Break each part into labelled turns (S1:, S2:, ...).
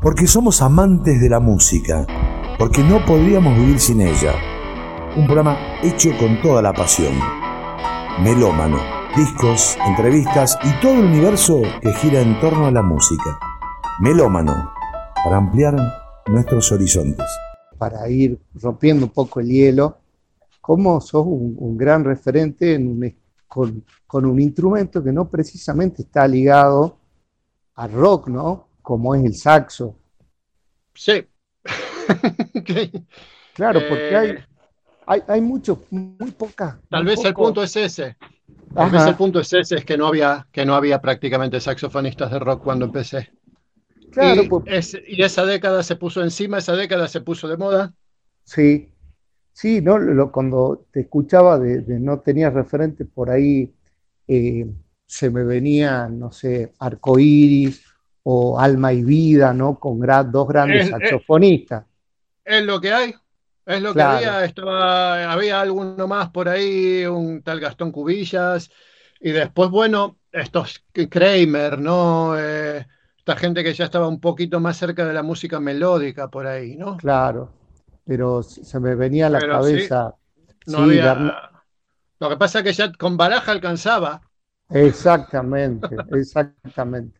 S1: porque somos amantes de la música, porque no podríamos vivir sin ella. Un programa hecho con toda la pasión. Melómano, discos, entrevistas y todo el universo que gira en torno a la música. Melómano, para ampliar nuestros horizontes.
S2: Para ir rompiendo un poco el hielo, cómo sos un, gran referente con, con un instrumento que no precisamente está ligado al rock, ¿no? Como es el saxo.
S3: Sí.
S2: Claro, porque hay, eh, hay, hay mucho, muy poca.
S3: Tal vez el punto es ese. Tal vez el punto es ese, es que no había, que no había prácticamente saxofonistas de rock cuando empecé. Claro, y, pues, y esa década se puso encima, esa década se puso de moda.
S2: Sí, sí, no, lo, cuando te escuchaba de, no tenía referente por ahí, eh, se me venía, no sé, arcoíris o alma y vida, ¿no? Con dos grandes saxofonistas.
S3: Es, lo que hay, es lo que había, estaba, había alguno más por ahí, un tal Gastón Cubillas, y después, bueno, estos Kramer, ¿no? Eh, esta gente que ya estaba un poquito más cerca de la música melódica por ahí, ¿no?
S2: Claro, pero se me venía a la cabeza.
S3: no Lo que pasa es que ya con baraja alcanzaba.
S2: Exactamente, exactamente,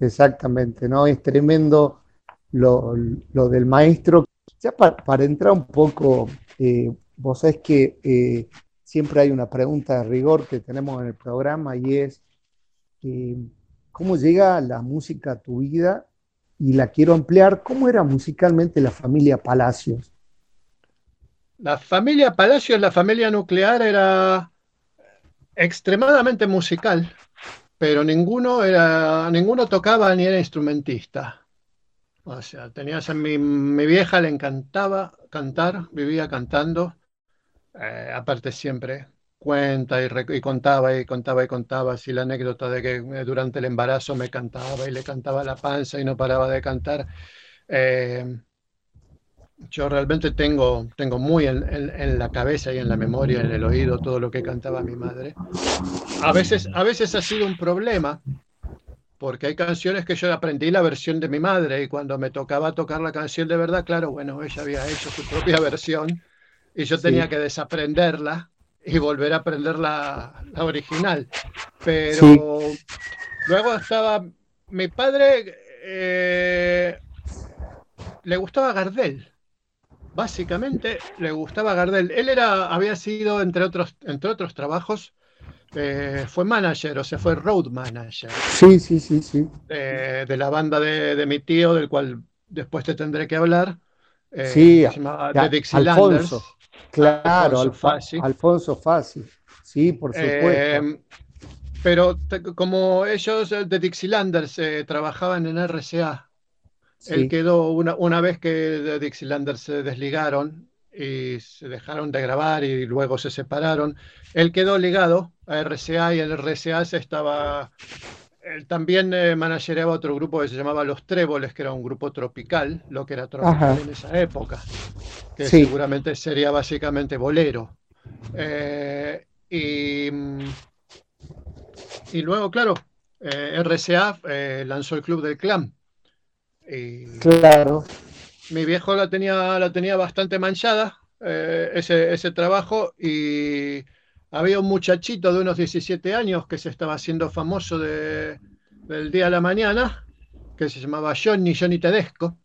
S2: exactamente, ¿no? Es tremendo lo, del maestro. Ya para, entrar un poco, eh, vos sabés que eh, siempre hay una pregunta de rigor que tenemos en el programa y es, eh, cómo llega la música a tu vida y la quiero ampliar. ¿Cómo era musicalmente la familia Palacios?
S3: La familia Palacios, la familia nuclear era extremadamente musical, pero ninguno era, ninguno tocaba ni era instrumentista. O sea, tenías a mi, mi vieja le encantaba cantar, vivía cantando, eh, aparte siempre cuenta y, contaba y contaba y contaba así la anécdota de que eh, durante el embarazo me cantaba y le cantaba la panza y no paraba de cantar. Eh, yo realmente tengo, tengo muy en, la cabeza y en la memoria, en el oído, todo lo que cantaba mi madre. A veces, a veces ha sido un problema, porque hay canciones que yo aprendí la versión de mi madre y cuando me tocaba tocar la canción de verdad, claro, bueno, ella había hecho su propia versión y yo tenía que desaprenderla y volver a aprender la, original. Pero luego estaba, mi padre eh, le gustaba Gardel. Básicamente le gustaba Gardel. Él era, había sido, entre otros, entre otros trabajos, eh, fue manager, o sea, fue road manager.
S2: Sí, sí, sí, sí.
S3: de la banda de, mi tío, del cual después te tendré que hablar.
S2: Eh, sí, se llamaba The Dixielanders. Claro, Alfonso Fácil. Sí, por supuesto. Eh,
S3: pero como ellos de Dixielanders eh, trabajaban en RCA, él quedó una, una vez que de Dixielanders se desligaron y se dejaron de grabar y luego se separaron, él quedó ligado a RCA y en RCA se estaba él también eh, managereaba otro grupo que se llamaba Los Tréboles, que era un grupo tropical, lo que era tropical en esa época, que seguramente sería básicamente bolero. Eh, y, y, luego, claro, eh, RCA lanzó el Club del Clan.
S2: Claro.
S3: Mi viejo la tenía, la tenía bastante manchada, ese, ese trabajo, y había un muchachito de unos 17 años que se estaba haciendo famoso de, del día a la mañana, que se llamaba Johnny, Johnny Tedesco.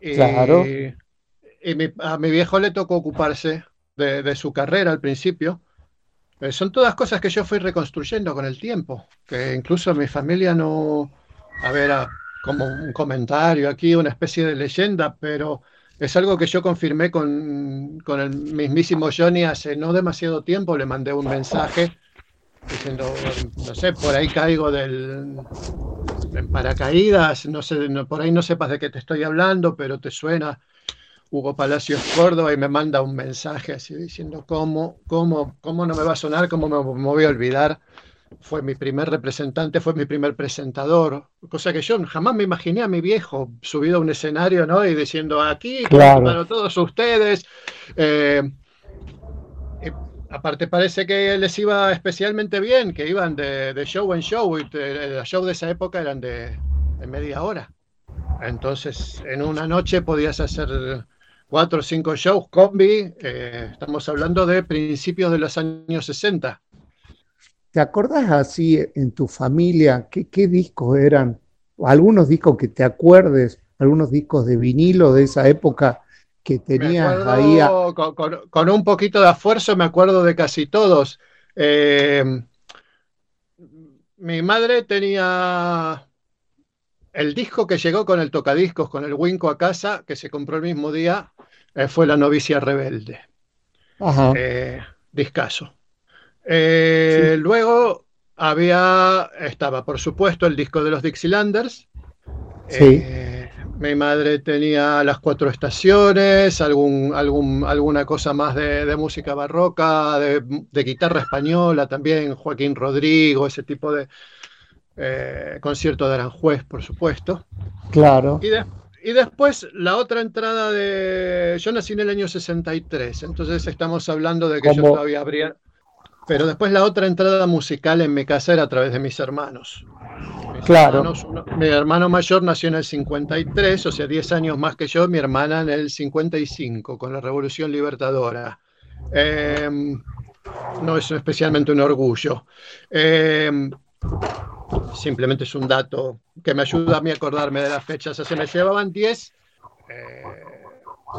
S2: Claro.
S3: Y, a mi viejo le tocó ocuparse de, su carrera al principio. Eh, son todas cosas que yo fui reconstruyendo con el tiempo, que incluso mi familia no, a ver, como un comentario aquí, una especie de leyenda, pero es algo que yo confirmé con, el mismísimo Johnny hace no demasiado tiempo. Le mandé un mensaje diciendo, no sé, por ahí caigo del en paracaídas, no sé, por ahí no sepas de qué te estoy hablando, pero te suena Hugo Palacios Córdoba y me manda un mensaje así diciendo, ¿cómo, cómo, cómo no me va a sonar? ¿Cómo me voy a olvidar? Fue mi primer representante, fue mi primer presentador, cosa que yo jamás me imaginé a mi viejo subido a un escenario, ¿no? Y diciendo aquí, para todos ustedes. Eh, aparte parece que les iba especialmente bien, que iban de, show en show, y los shows de esa época eran de, media hora. Entonces, en una noche podías hacer cuatro o cinco shows, combi, eh, estamos hablando de principios de los años 60.
S4: ¿Te acordás así en tu familia qué, qué discos eran? Algunos discos que te acuerdes, algunos discos de vinilo de esa época que tenías ahí.
S3: con, un poquito de esfuerzo me acuerdo de casi todos. Eh, mi madre tenía el disco que llegó con el tocadiscos, con el Winco a casa, que se compró el mismo día, eh, fue La novicia rebelde. Ajá. Eh, discaso. Eh, luego había, estaba por supuesto el disco de los Dixielanders. Sí. mi madre tenía las cuatro estaciones, algún, algún, alguna cosa más de, música barroca, de, guitarra española también, Joaquín Rodrigo, ese tipo de, eh, concierto de Aranjuez, por supuesto.
S4: Claro.
S3: Y, después la otra entrada de... Yo nací en el año 63, entonces estamos hablando de que yo todavía habría... Pero después la otra entrada musical en mi casa era a través de mis hermanos.
S4: claro.
S3: mi hermano mayor nació en el 53, o sea, 10 años más que yo, mi hermana en el 55, con la Revolución Libertadora. Em, no es especialmente un orgullo. Eh, Simplemente es un dato que me ayuda a mí a acordarme de las fechas. se me llevaban 10. Eh,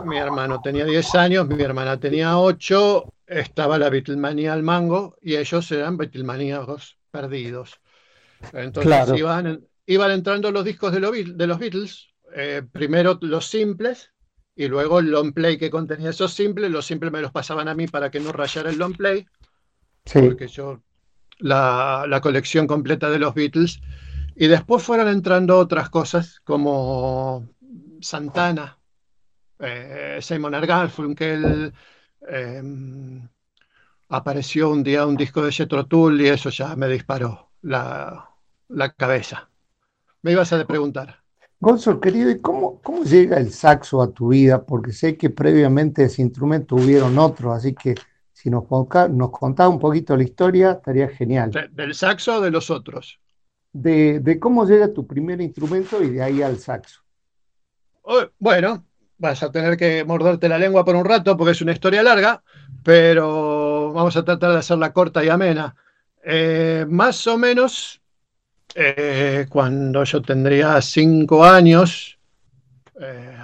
S3: mi hermano tenía 10 años, mi hermana tenía 8. Estaba la Beatlemania al mango y ellos eran Beatlemaníacos perdidos. Entonces iban, iban, entrando los discos de, de los Beatles. Eh, primero los simples y luego el long play que contenía esos simples. Los simples me los pasaban a mí para que no rayara el long play. Porque yo la, colección completa de los Beatles. Y después fueron entrando otras cosas como Santana, eh, Simon Garfunkel, eh, apareció un día un disco de Jethro Tull y eso ya me disparó la, cabeza. Me ibas a preguntar.
S4: Gonzalo, querido, ¿y cómo, cómo llega el saxo a tu vida? Porque sé que previamente ese instrumento hubieron otros, así que si nos, nos contaba un poquito la historia, estaría genial.
S3: ¿Del saxo o de los otros?
S4: De, cómo llega tu primer instrumento y de ahí al saxo.
S3: Oh, bueno, vas a tener que morderte la lengua por un rato porque es una historia larga, pero vamos a tratar de hacerla corta y amena. Eh, más o menos eh, cuando yo tendría cinco años, eh,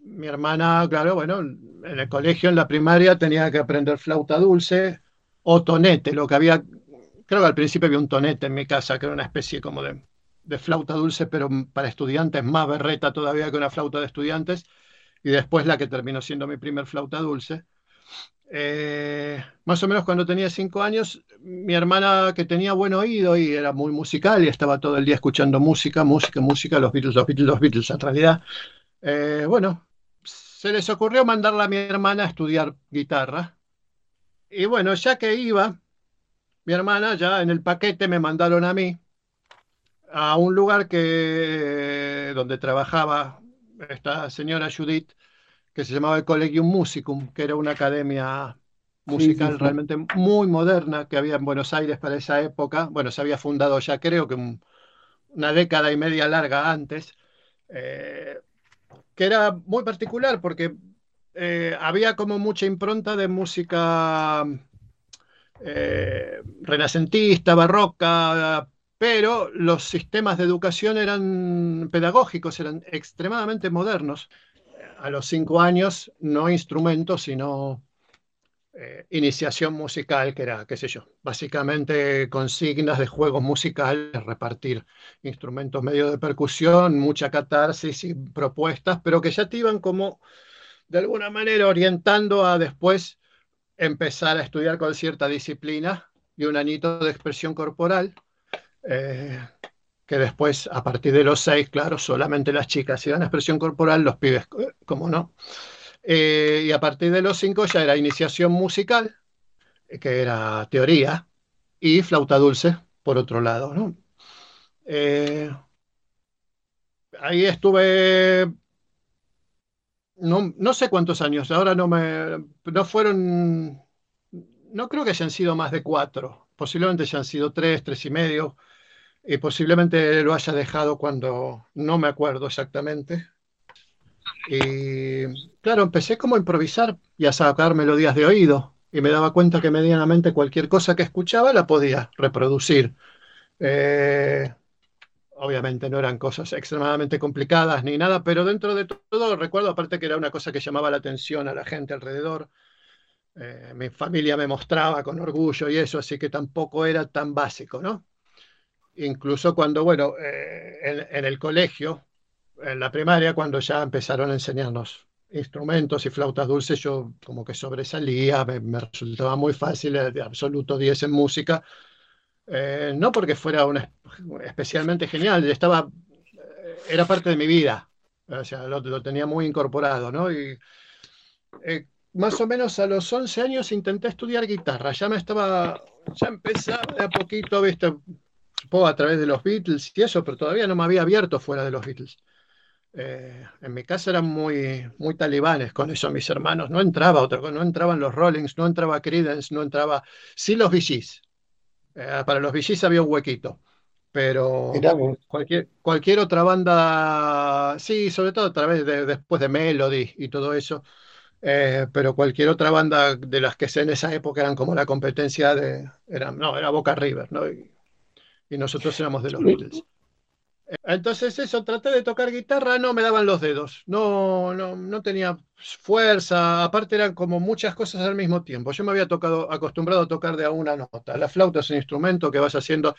S3: mi hermana, claro, bueno, en el colegio, en la primaria, tenía que aprender flauta dulce o tonete, lo que había, creo que al principio había un tonete en mi casa, que era una especie como de, flauta dulce, pero para estudiantes más berreta todavía que una flauta de estudiantes, y después la que terminó siendo mi primer flauta dulce. Eh, más o menos cuando tenía cinco años, mi hermana que tenía buen oído y era muy musical y estaba todo el día escuchando música, música, música, los Beatles, los Beatles, los Beatles, en realidad. Eh, bueno, se les ocurrió mandarla a mi hermana a estudiar guitarra. Y bueno, ya que iba, mi hermana ya en el paquete me mandaron a mí a un lugar que donde trabajaba esta señora Judith, que se llamaba el Collegium Musicum, que era una academia musical realmente muy moderna que había en Buenos Aires para esa época. Bueno, se había fundado ya creo que una década y media larga antes. Eh, que era muy particular porque eh, había como mucha impronta de música eh, renacentista, barroca, pero los sistemas de educación eran pedagógicos, eran extremadamente modernos. A los cinco años, no instrumentos, sino eh, iniciación musical, que era, qué sé yo, básicamente consignas de juegos musicales, repartir instrumentos medio de percusión, mucha catarsis y propuestas, pero que ya te iban como de alguna manera orientando a después empezar a estudiar con cierta disciplina y un añito de expresión corporal, eh, que después, a partir de los seis, claro, solamente las chicas iban a expresión corporal, los pibes, eh, como no. Eh, y a partir de los cinco ya era iniciación musical, que era teoría, y flauta dulce, por otro lado. ¿no? Ahí estuve, no, sé cuántos años, ahora no me, no fueron, no creo que hayan sido más de cuatro, posiblemente hayan sido tres, tres y medio. Y posiblemente lo haya dejado cuando no me acuerdo exactamente. Y claro, empecé como a improvisar y a sacar melodías de oído y me daba cuenta que medianamente cualquier cosa que escuchaba la podía reproducir. Eh, obviamente no eran cosas extremadamente complicadas ni nada, pero dentro de todo recuerdo aparte que era una cosa que llamaba la atención a la gente alrededor. Eh, mi familia me mostraba con orgullo y eso, así que tampoco era tan básico, ¿no? Incluso cuando, bueno, eh, en, el colegio, en la primaria, cuando ya empezaron a enseñarnos instrumentos y flautas dulces, yo como que sobresalía, me, resultaba muy fácil, de absoluto 10 en música. Eh, no porque fuera una, especialmente genial, estaba, era parte de mi vida, o sea, lo, tenía muy incorporado, ¿no? Y más o menos a los 11 años intenté estudiar guitarra. Ya me estaba, ya empezaba de a poquito, viste, a través de los Beatles y eso, pero todavía no me había abierto fuera de los Beatles. Eh, en mi casa eran muy, muy talibanes con eso, mis hermanos. No entraba otra cosa, no entraban los Rollings, no entraba Creedence, no entraba. Sí, los VGs. Eh, para los VGs había un huequito. Pero cualquier, cualquier otra banda, sí, sobre todo a través de después de Melody y todo eso, eh, pero cualquier otra banda de las que sé en esa época eran como la competencia de, eran, no, era Boca River, ¿no? Y, nosotros éramos de los Beatles. Entonces eso, traté de tocar guitarra, no me daban los dedos, no, no, no tenía fuerza, aparte eran como muchas cosas al mismo tiempo. Yo me había tocado, acostumbrado a tocar de a una nota. La flauta es un instrumento que vas haciendo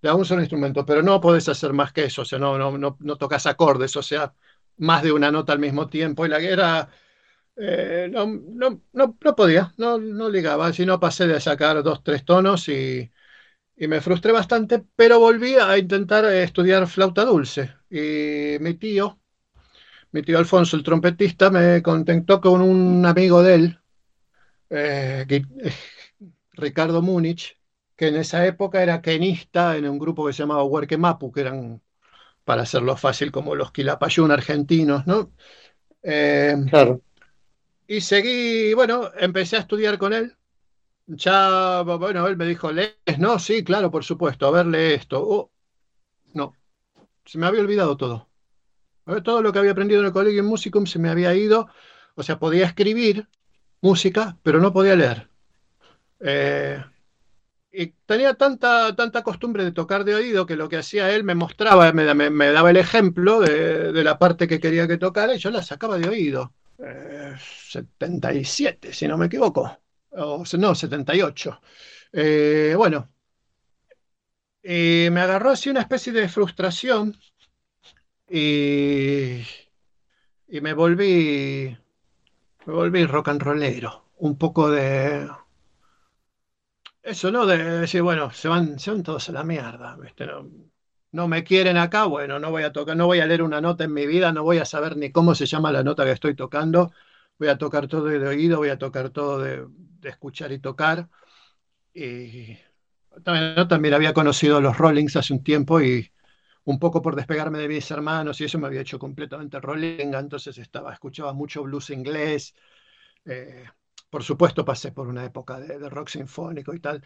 S3: de a un solo instrumento, pero no podés hacer más que eso, o sea, no, no, no, no tocas acordes, o sea, más de una nota al mismo tiempo y la guerra eh, no, no, no, no, podía, no, no ligaba, no pasé de sacar dos, tres tonos y, y, me frustré bastante, pero volví a intentar estudiar flauta dulce y mi tío, mi tío Alfonso, el trompetista, me contactó con un amigo de él, eh, Ricardo Múnich, que en esa época era quenista en un grupo que se llamaba Huerquemapu, que eran para hacerlo fácil, como los Quilapayún argentinos, ¿no? Eh, claro. Y seguí, bueno, empecé a estudiar con él. Ya, bueno, él me dijo, ¿lees? No, sí, claro, por supuesto, a ver, lee esto. Oh, no, se me había olvidado todo. Todo lo que había aprendido en el colegio en Musicum se me había ido. O sea, podía escribir música, pero no podía leer. Eh, y tenía tanta, tanta costumbre de tocar de oído que lo que hacía él me mostraba, me, daba el ejemplo de, la parte que quería que tocara y yo la sacaba de oído. 77, eh, si no me equivoco. O, no, 78. Eh, bueno, me agarró así una especie de frustración y, y me volví, me volví rock and rollero. Un poco de eso, ¿no? De decir, bueno, se van, se van todos a la mierda, No, me quieren acá, bueno, no voy a tocar, no voy a leer una nota en mi vida, no voy a saber ni cómo se llama la nota que estoy tocando, voy a tocar todo de oído, voy a tocar todo de, escuchar y tocar. Y también, había conocido los Rollings hace un tiempo y un poco por despegarme de mis hermanos y eso me había hecho completamente rolling, entonces estaba, escuchaba mucho blues inglés. Eh, por supuesto pasé por una época de, rock sinfónico y tal,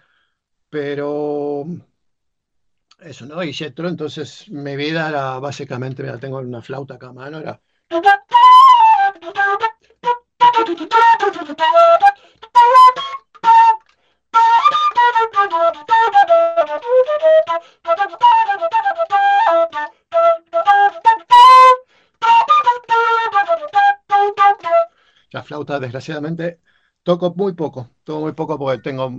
S3: pero eso, ¿no? Y Jetro, entonces mi vida era básicamente, mira, tengo una flauta acá a mano, era... La flauta, desgraciadamente, Toco muy poco, toco muy poco porque tengo,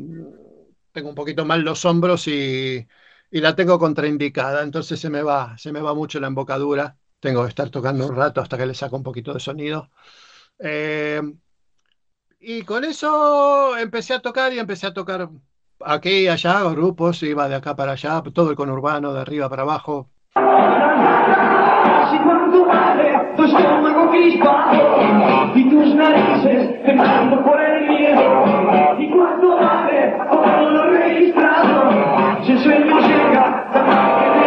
S3: tengo un poquito mal los hombros y, la tengo contraindicada, entonces se me va, se me va mucho la embocadura. Tengo que estar tocando un rato hasta que le saco un poquito de sonido. Eh, y con eso empecé a tocar y empecé a tocar aquí y allá, grupos, iba de acá para allá, todo el conurbano, de arriba para abajo. y tus narices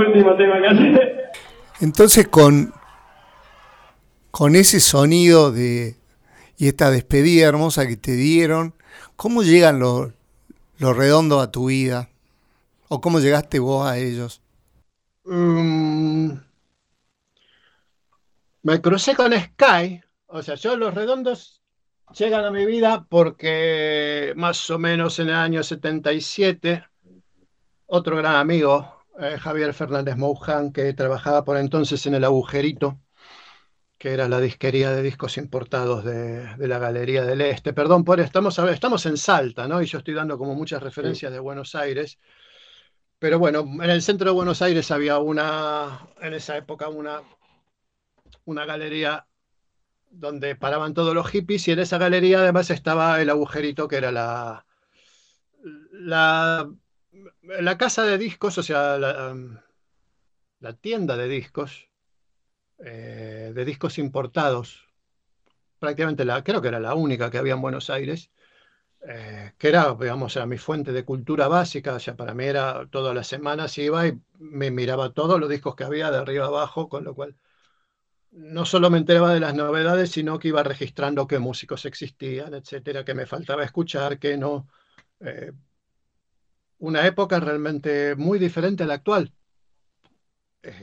S3: el
S5: último tema que hace.
S4: Entonces con, con ese sonido de y esta despedida hermosa que te dieron, ¿cómo llegan los, los redondos a tu vida? ¿O cómo llegaste vos a ellos?
S3: Mm, me crucé con Sky, o sea, yo los redondos llegan a mi vida porque más o menos en el año 77, otro gran amigo, eh, Javier Fernández Mouján, que trabajaba por entonces en el agujerito, que era la disquería de discos importados de, la Galería del Este. Perdón, por estamos, estamos en Salta, ¿no? Y yo estoy dando como muchas referencias de Buenos Aires. Pero bueno, en el centro de Buenos Aires había una, en esa época, una, una galería donde paraban todos los hippies y en esa galería además estaba el agujerito que era la, la, la casa de discos, o sea, la, la tienda de discos, eh, de discos importados. Prácticamente la, creo que era la única que había en Buenos Aires, eh, que era, digamos, era mi fuente de cultura básica, o sea, para mí era todas las semanas iba y me miraba todos los discos que había de arriba abajo, con lo cual no solo me enteraba de las novedades, sino que iba registrando qué músicos existían, etcétera, que me faltaba escuchar, que no. Eh, una época realmente muy diferente a la actual,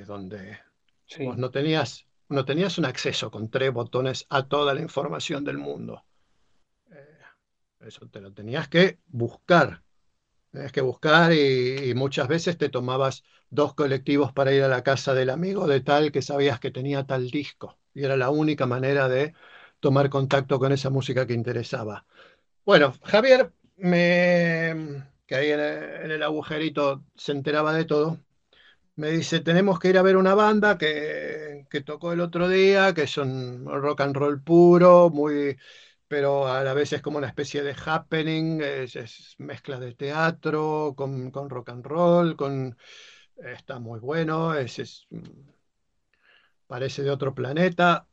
S3: donde no, tenías, no tenías un acceso con tres botones a toda la información del mundo. Eh, eso te lo tenías que buscar. Tenías que buscar y muchas veces te tomabas dos colectivos para ir a la casa del amigo de tal que sabías que tenía tal disco. Y era la única manera de tomar contacto con esa música que interesaba. Bueno, Javier, me, que ahí en el, agujerito se enteraba de todo, me dice, tenemos que ir a ver una banda que, que tocó el otro día, que son rock and roll puro, muy pero a la vez es como una especie de happening, es, mezcla de teatro con, con rock and roll, con está muy bueno, es, mm, parece de otro planeta.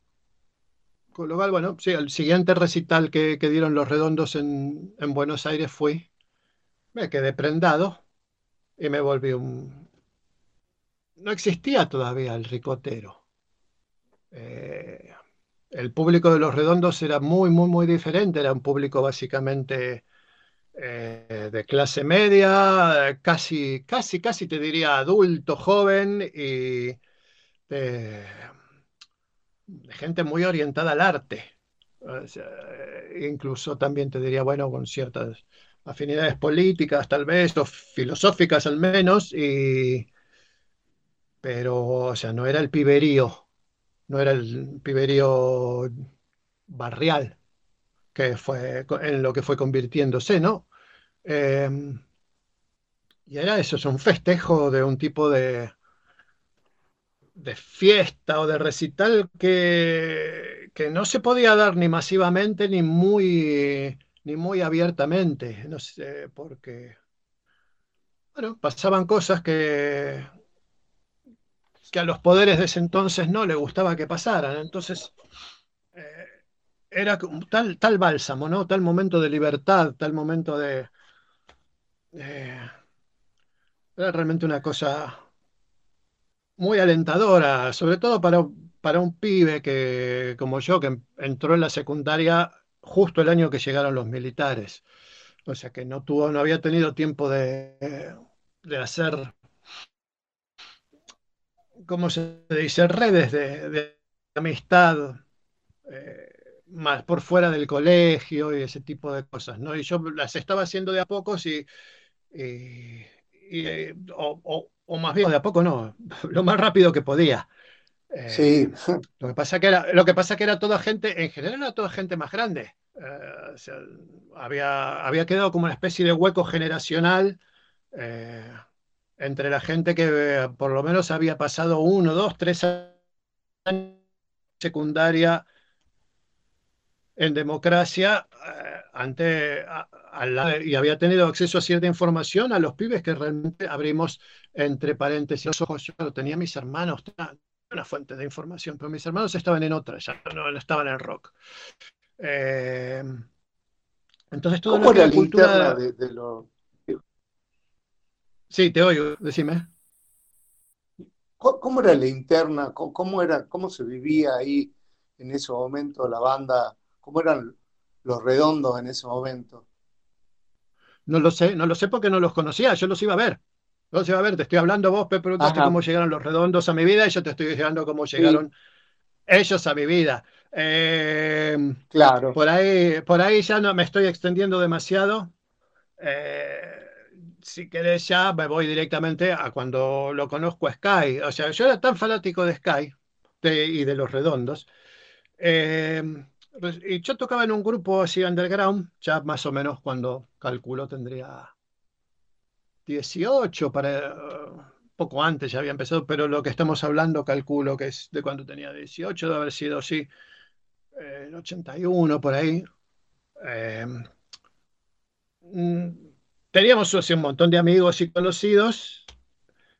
S3: Con lo cual, bueno, sí, el siguiente recital que, dieron los redondos en, Buenos Aires fui, me quedé prendado y me volví un... No existía todavía el ricotero. Eh, el público de los redondos era muy, muy, muy diferente, era un público básicamente eh, de clase media, casi, casi, casi te diría adulto, joven y de, gente muy orientada al arte. incluso también te diría, bueno, con ciertas afinidades políticas tal vez, o filosóficas al menos, y, pero, o sea, no era el piberío, no era el piberío barrial que fue en lo que fue convirtiéndose, ¿no? Em, y era eso, es un festejo de un tipo de, de fiesta o de recital que, que no se podía dar ni masivamente ni muy, ni muy abiertamente. No sé, porque bueno, pasaban cosas que, que a los poderes de ese entonces no le gustaba que pasaran. Entonces, eh, era tal, tal bálsamo, ¿no? Tal momento de libertad, tal momento de, era realmente una cosa muy alentadora, sobre todo para, para un pibe que, como yo, que entró en la secundaria justo el año que llegaron los militares. O sea que no tuvo, no había tenido tiempo de, de hacer, ¿cómo se dice? Redes de, amistad. Eh, más por fuera del colegio y ese tipo de cosas, ¿no? Y yo las estaba haciendo de a pocos y, eh, o, más bien de a poco no, lo más rápido que podía.
S4: Eh, sí.
S3: Lo que, pasa que era, lo que pasa que era toda gente, en general era toda gente más grande. Eh, había, había quedado como una especie de hueco generacional entre la gente que por lo menos había pasado uno, dos, tres años secundaria en democracia y había tenido acceso a cierta información a los pibes que realmente abrimos entre paréntesis los ojos. Yo tenía mis hermanos, una fuente de información, pero mis hermanos estaban en otra, ya no, estaban en rock. Eh, entonces todo
S4: ¿Cómo la cultura de,
S3: Sí, te oigo, decime.
S4: ¿Cómo era la interna? ¿Cómo, era, ¿Cómo se vivía ahí en ese momento la banda? ¿Cómo eran los redondos en ese momento?
S3: No lo sé, no lo sé porque no los conocía, yo los iba a ver. Iba a ver, te estoy hablando vos, me preguntaste cómo llegaron los redondos a mi vida y yo te estoy diciendo cómo llegaron ellos a mi vida. Eh,
S4: claro.
S3: Por ahí, por ahí ya no me estoy extendiendo demasiado. Eh, si querés ya me voy directamente a cuando lo conozco a Sky. O sea, yo era tan fanático de Sky y de los redondos. Eh, pues, y yo tocaba en un grupo así underground, ya más o menos cuando calculo tendría 18, para, poco antes ya había empezado, pero lo que estamos hablando calculo que es de cuando tenía 18, debe haber sido eh, el 81 por ahí. Eh, mm, teníamos un montón de amigos y conocidos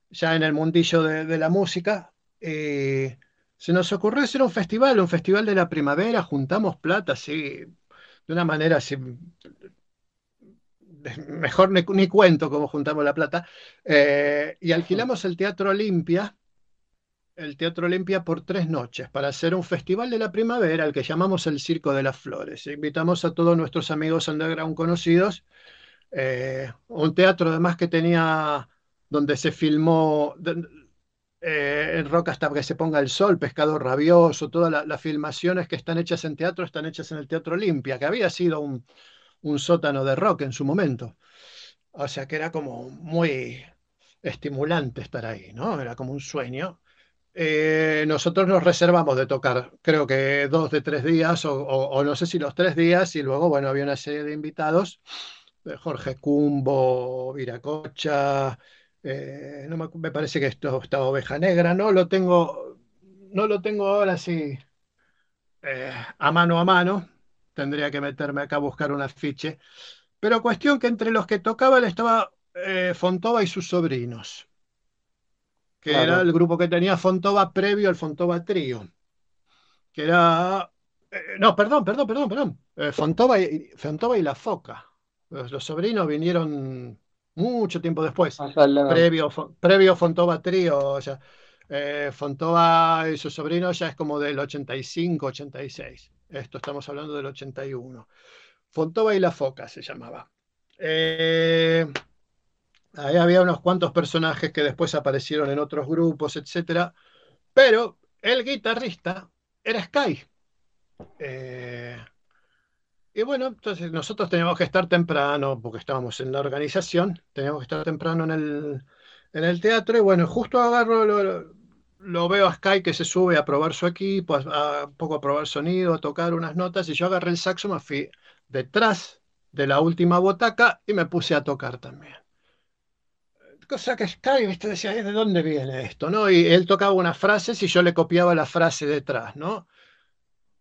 S3: ya en el mundillo de, la música. y se nos ocurrió hacer un festival, un festival de la primavera, juntamos plata así, de una manera así, mejor ni, cuento cómo juntamos la plata, eh, y alquilamos el Teatro Olimpia, el Teatro Olimpia por tres noches para hacer un festival de la primavera, al que llamamos el Circo de las Flores. Invitamos a todos nuestros amigos underground conocidos eh, un teatro además que tenía donde se filmó eh, en Roca hasta que se ponga el sol, Pescado Rabioso, todas las filmaciones que están hechas en teatro están hechas en el Teatro Olimpia, que había sido un, sótano de rock en su momento. O sea que era como muy estimulante estar ahí, ¿no? Era como un sueño. Eh, nosotros nos reservamos de tocar, creo que dos de tres días, o, no sé si los tres días, y luego, bueno, había una serie de invitados Jorge Cumbo, Viracocha, eh, no me, parece que esto está Oveja Negra, no lo tengo, no lo tengo ahora sí eh, a mano a mano, tendría que meterme acá a buscar un afiche, pero cuestión que entre los que tocaban estaba eh, Fontova y sus sobrinos, que era el grupo que tenía Fontova previo al Fontova Trío, que era... no, perdón, perdón, perdón, perdón. Fontova y, Fontova y La Foca. Los, sobrinos vinieron mucho tiempo después, previo, previo Fontova Trío, o sea, eh, Fontova y sus sobrinos ya es como del 85, 86. Esto estamos hablando del 81. Fontova y la Foca se llamaba. Eh, ahí había unos cuantos personajes que después aparecieron en otros grupos, etc. Pero el guitarrista era Sky. Eh, y bueno, entonces nosotros teníamos que estar temprano, porque estábamos en la organización, teníamos que estar temprano en el, en el teatro, y bueno, justo agarro, lo, veo a Sky que se sube a probar su equipo, a, un poco a probar sonido, a tocar unas notas, y yo agarré el saxo, me fui detrás de la última botaca y me puse a tocar también. Cosa que Sky, ¿viste? decía, ¿de dónde viene esto? ¿no? Y él tocaba unas frases y yo le copiaba la frase detrás, ¿no?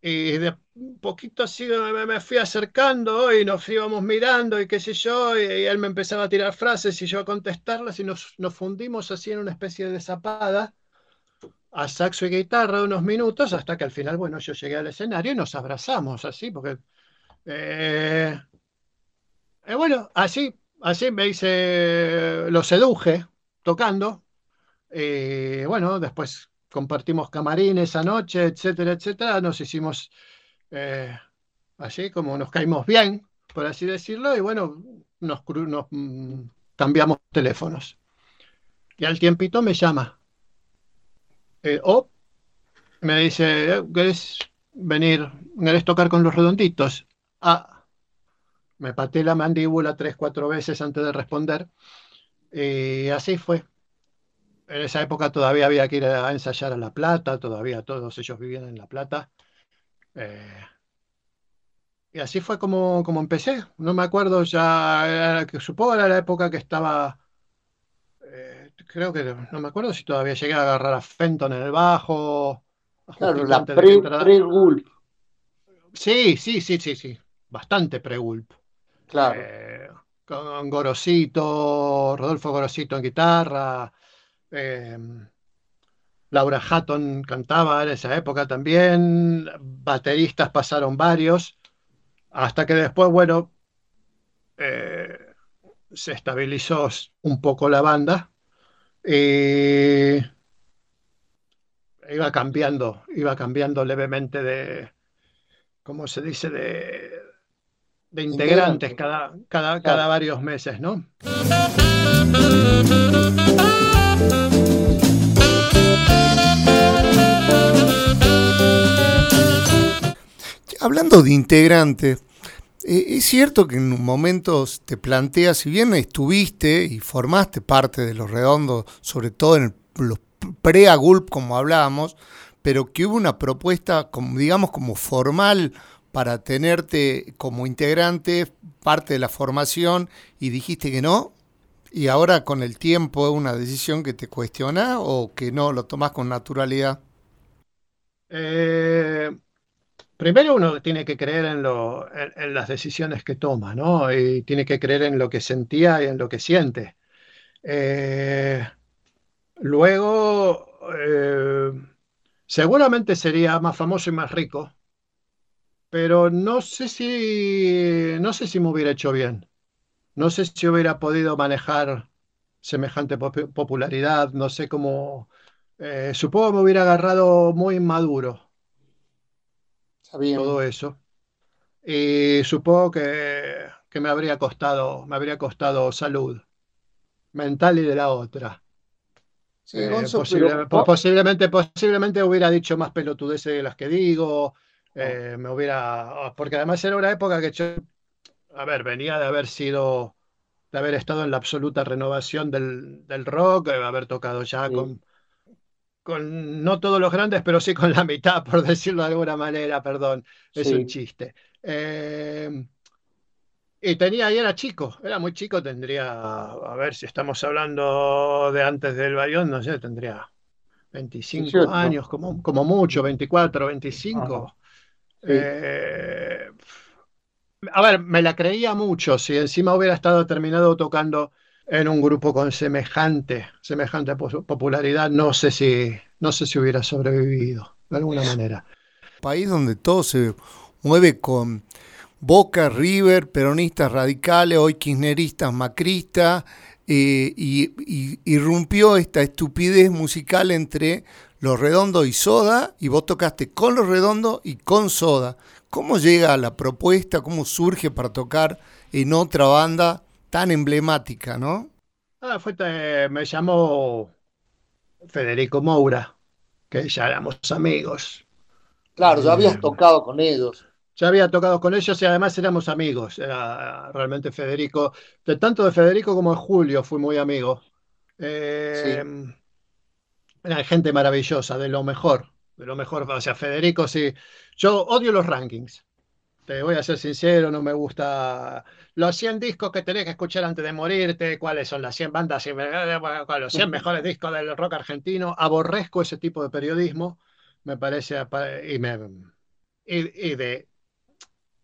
S3: Y de un poquito así me, fui acercando y nos íbamos mirando y qué sé yo, y, él me empezaba a tirar frases y yo a contestarlas y nos, fundimos así en una especie de zapada a saxo y guitarra unos minutos hasta que al final, bueno, yo llegué al escenario y nos abrazamos así, porque... Eh, eh, bueno, así, así me hice, lo seduje tocando. Y bueno, después compartimos camarín esa noche, etcétera, etcétera, nos hicimos eh, así como nos caímos bien, por así decirlo, y bueno, nos, mm, cambiamos teléfonos. Y al tiempito me llama. Eh, o me dice, ¿querés venir? ¿Querés tocar con los redonditos? Ah, me pateé la mandíbula tres, cuatro veces antes de responder. Y así fue. En esa época todavía había que ir a ensayar a La Plata, todavía todos ellos vivían en La Plata. Eh, y así fue como, como empecé. No me acuerdo ya, que supongo era la época que estaba, eh, creo que no me acuerdo si todavía llegué a agarrar a Fenton en el bajo.
S4: Claro, la pre-Gulp.
S3: sí, sí, sí, sí, sí. Bastante pre-Gulp.
S4: Claro.
S3: Eh, con Gorosito, Rodolfo Gorosito en guitarra, Em, Laura Hatton cantaba en esa época también, bateristas pasaron varios, hasta que después, bueno, eh, se estabilizó un poco la banda y iba cambiando, iba cambiando levemente de, ¿cómo se dice? De, de integrantes cada, cada, cada varios meses, ¿no?
S2: Hablando de integrantes, eh, es cierto que en momentos te planteas, si bien estuviste y formaste parte de los redondos, sobre todo en los pre-AGULP, como hablábamos, pero que hubo una propuesta, como, digamos, como formal para tenerte como integrante, parte de la formación, y dijiste que no, y ahora con el tiempo es una decisión que te cuestiona o que no lo tomas con naturalidad.
S3: Eh, primero uno tiene que creer en, en, las decisiones que toma, ¿no? Y tiene que creer en lo que sentía y en lo que siente. Eh, luego, eh, seguramente sería más famoso y más rico, pero no sé si, no sé si me hubiera hecho bien. No sé si hubiera podido manejar semejante popularidad, no sé cómo... Eh, supongo que me hubiera agarrado muy inmaduro todo eso. Y supongo que, me habría costado, me habría costado salud mental y de la otra. Eh, posiblemente, posiblemente hubiera dicho más pelotudeces de las que digo. Eh, me hubiera. Porque además era una época que yo. A ver, venía de haber sido. de haber estado en la absoluta renovación del, rock, de haber tocado ya con con no todos los grandes, pero sí con la mitad, por decirlo de alguna manera, perdón, es un chiste. Eh, y tenía, y era chico, era muy chico, tendría, a ver si estamos hablando de antes del Bayón, no sé, tendría 25 años, como, como mucho, 24, 25. Eh, a ver, me la creía mucho, si encima hubiera estado terminado tocando en un grupo con semejante, semejante popularidad, no sé si, no sé si hubiera sobrevivido de alguna manera.
S2: País donde todo se mueve con Boca, River, peronistas radicales, hoy kirchneristas, macristas, eh, y, irrumpió esta estupidez musical entre Los Redondos y Soda, y vos tocaste con Los Redondos y con Soda. ¿Cómo llega la propuesta? ¿Cómo surge para tocar en otra banda tan emblemática, ¿no?
S3: Ah, fue, eh, me llamó Federico Moura, que ya éramos amigos.
S4: Claro, ya habías eh, tocado con ellos.
S3: Ya había tocado con ellos y además éramos amigos. Era realmente Federico, de tanto de Federico como de Julio fui muy amigo. Eh, era gente maravillosa, de lo mejor, de lo mejor. O sea, Federico sí. Yo odio los rankings. Te voy a ser sincero, no me gusta los 100 discos que tenés que escuchar antes de morirte, cuáles son las 100 bandas, los 100 mejores discos del rock argentino. Aborrezco ese tipo de periodismo, me parece, y, y, de,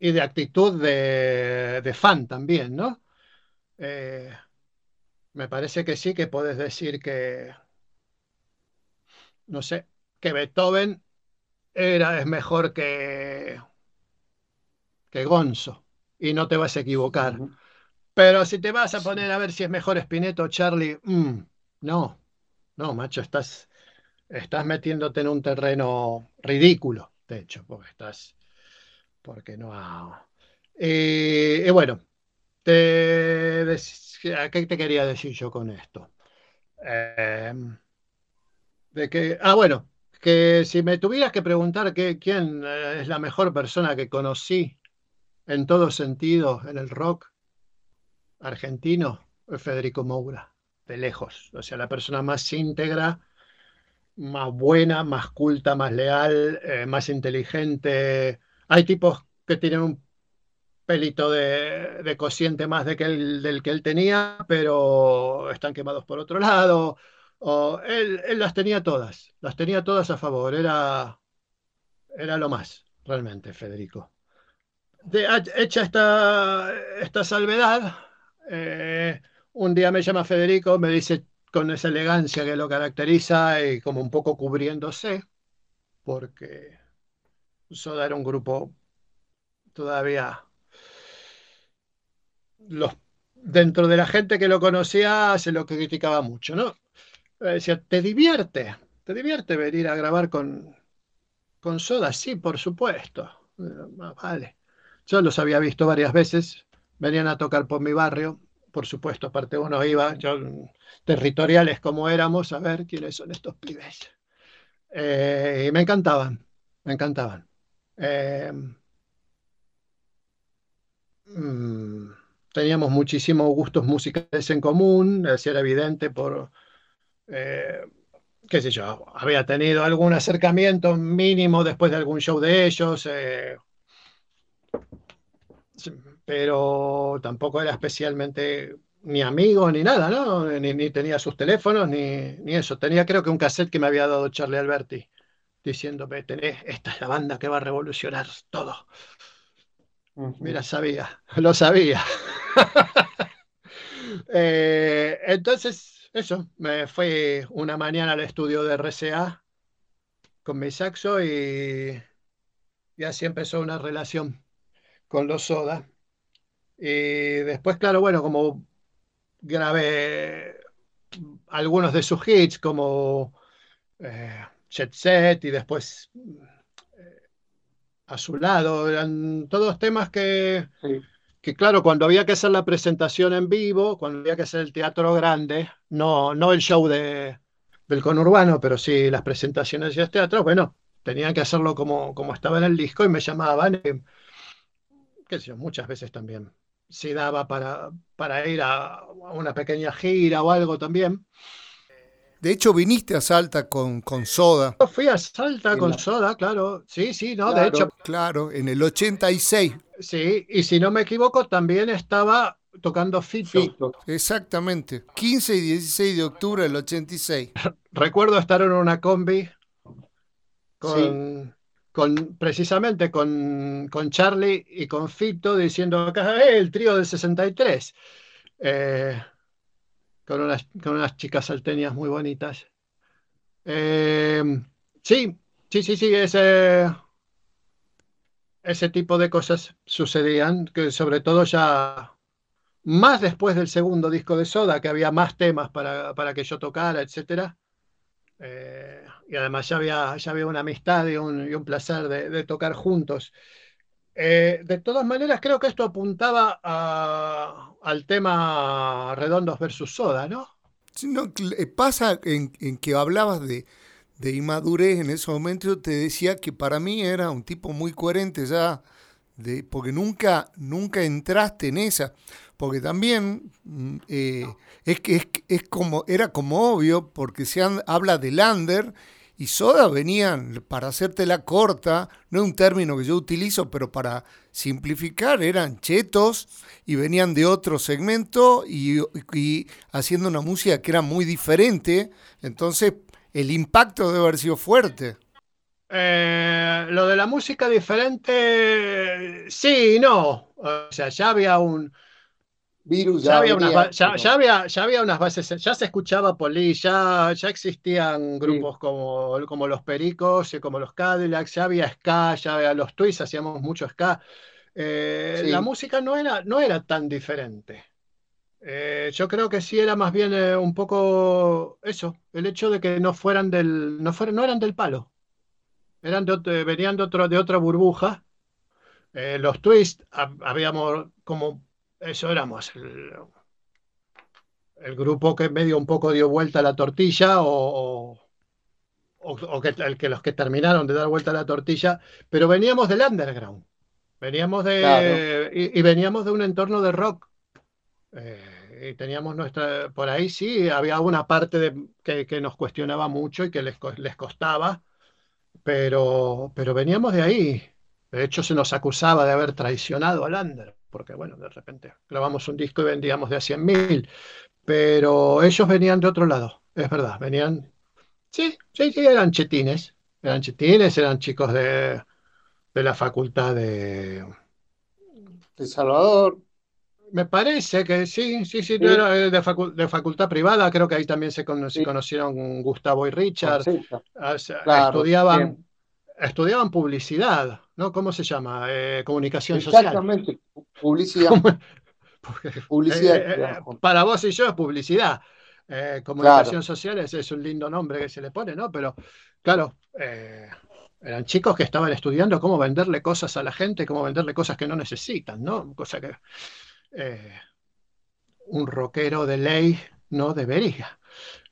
S3: y de actitud de, fan también, ¿no? Eh, me parece que sí, que puedes decir que, no sé, que Beethoven era, es mejor que, que Gonzo y no te vas a equivocar. Pero si te vas a poner a ver si es mejor Spineto o Charlie, mm, no, no, macho, estás, estás metiéndote en un terreno ridículo, de hecho, porque estás, porque no. y bueno, te, ¿qué te quería decir yo con esto? Em, de que, ah, bueno, que si me tuvieras que preguntar que, quién eh, es la mejor persona que conocí en todo sentido en el rock argentino Federico Moura, de lejos. O sea, la persona más íntegra, más buena, más culta, más leal, eh, más inteligente. Hay tipos que tienen un pelito de, de cociente más de que del que él tenía, pero están quemados por otro lado. O él, él, las tenía todas, las tenía todas a favor. Era, era lo más, realmente, Federico hecha esta, esta salvedad, eh, un día me llama Federico, me dice con esa elegancia que lo caracteriza y como un poco cubriéndose, porque Soda era un grupo todavía los dentro de la gente que lo conocía se lo criticaba mucho, ¿no? Decía, ¿te divierte? ¿Te divierte venir a grabar con, con Soda? Sí, por supuesto. Ah, vale. Yo los había visto varias veces, venían a tocar por mi barrio, por supuesto, aparte uno iba, yo, territoriales como éramos, a ver quiénes son estos pibes. Eh, y me encantaban, me encantaban. Eh, mm, teníamos muchísimos gustos musicales en común, así era evidente por, eh, qué sé yo, había tenido algún acercamiento mínimo después de algún show de ellos, pero tampoco era especialmente ni amigo ni nada, ¿no? Ni, tenía sus teléfonos ni, ni, eso. Tenía creo que un cassette que me había dado Charlie Alberti diciéndome, tenés, esta es la banda que va a revolucionar todo. Mira, sabía, lo sabía. Eh, entonces, eso, me fui una mañana al estudio de RCA con mi saxo y, y así empezó una relación con los Soda. Y después, claro, bueno, como grabé algunos de sus hits, como eh, Jet Set y después a su lado. Eran todos temas que, que, claro, cuando había que hacer la presentación en vivo, cuando había que hacer el teatro grande, no, no el show de, del conurbano, pero sí las presentaciones de teatro, bueno, tenían que hacerlo como, como estaba en el disco y me llamaban, qué sé yo, muchas veces también. Si daba para, para ir a una pequeña gira o algo también.
S2: De hecho, viniste a Salta con, con Soda.
S3: Yo fui a Salta con Soda, claro. Sí, sí, no, de hecho.
S2: Claro, en el 86.
S3: Sí, y si no me equivoco, también estaba tocando Fito.
S2: Exactamente. 15 y 16 de octubre del 86.
S3: Recuerdo estar en una combi con, con precisamente con, con, Charlie y con Fito diciendo acá, el trío del 63. Eh, con unas, con unas chicas salteñas muy bonitas. Eh, sí, sí, sí, sí, ese, ese tipo de cosas sucedían, que sobre todo ya más después del segundo disco de Soda, que había más temas para, para que yo tocara, etc. Eh, y además ya había, ya había una amistad y un, y un placer de, de, tocar juntos. Eh, de todas maneras, creo que esto apuntaba al tema Redondos versus Soda, ¿no?
S2: no pasa en, que hablabas de, inmadurez en ese momento, yo te decía que para mí era un tipo muy coherente ya, de, porque nunca, nunca entraste en esa. Porque también mm, eh, es que es, como, era como obvio, porque se habla de Lander y soda venían, para hacerte la corta, no es un término que yo utilizo, pero para simplificar, eran chetos y venían de otro segmento y, haciendo una música que era muy diferente. Entonces, el impacto debe haber sido fuerte.
S3: Eh, lo de la música diferente, sí y no. O sea, ya había un, ya, había unas, ya, había, unas bases, ya se escuchaba Poli, ya, ya existían grupos como, como los Pericos, y como los Cadillacs, ya había ska, ya había los Twists, hacíamos mucho ska. Eh, la música no era, no era tan diferente. Eh, yo creo que sí era más bien eh, un poco eso, el hecho de que no fueran del, no fueran, no eran del palo. Eran de, venían de, otro, de otra burbuja. los Twists, habíamos como eso éramos el, grupo que medio un poco dio vuelta a la tortilla o, o, que, el, que los que terminaron de dar vuelta a la tortilla, pero veníamos del underground, veníamos de y, veníamos de un entorno de rock. Eh, y teníamos nuestra, por ahí sí, había una parte de, que, que, nos cuestionaba mucho y que les, les costaba, pero, pero veníamos de ahí. De hecho, se nos acusaba de haber traicionado al under porque bueno, de repente grabamos un disco y vendíamos de a 100.000, pero ellos venían de otro lado, es verdad, venían, sí, sí, sí, eran chetines, eran chetines, eran chicos de, de la facultad de...
S4: De Salvador.
S3: Me parece que sí, sí, sí, De, de, facultad privada, creo que ahí también se, conocieron Gustavo y Richard, estudiaban, estudiaban publicidad, ¿no? ¿Cómo se llama? Eh, comunicación
S4: social. Exactamente, publicidad. Publicidad.
S3: Eh, eh, para vos y yo es publicidad. comunicación social es, un lindo nombre que se le pone, ¿no? Pero claro, eran chicos que estaban estudiando cómo venderle cosas a la gente, cómo venderle cosas que no necesitan, ¿no? Cosa que un rockero de ley no debería.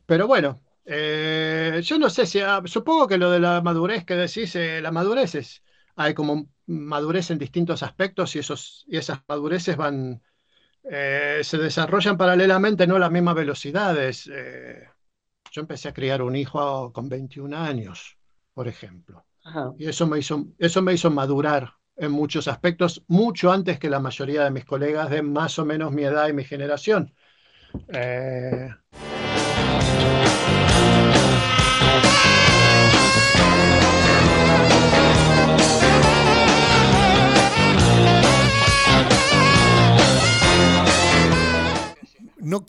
S3: Pero bueno, eh, yo no sé si, ah, supongo que lo de la madurez que decís, eh, la madurez es, hay como madurez en distintos aspectos y, esos, y esas madureces van, eh, se desarrollan paralelamente, no a las mismas velocidades. yo empecé a criar un hijo con 21 años, por ejemplo. Y eso me, hizo, eso me hizo madurar en muchos aspectos, mucho antes que la mayoría de mis colegas de más o menos mi edad y mi generación.
S2: no,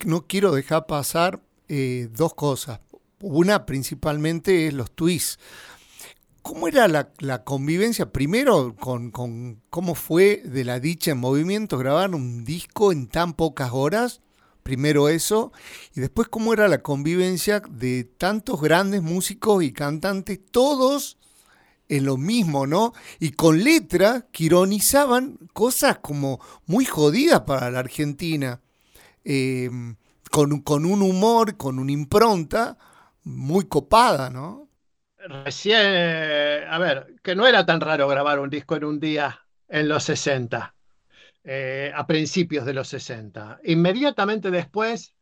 S2: no quiero dejar pasar eh, dos cosas. Una principalmente es los tweets. ¿Cómo era la, convivencia? Primero, con, cómo fue de la dicha en movimiento grabar un disco en tan pocas horas. Primero eso. Y después, cómo era la convivencia de tantos grandes músicos y cantantes, todos en lo mismo, ¿no? Y con letras que ironizaban cosas como muy jodidas para la Argentina. Em, con, con, un humor, con una impronta muy copada, ¿no?
S3: Recién, eh, a ver, que no era tan raro grabar un disco en un día en los 60, eh, a principios de los 60. Inmediatamente después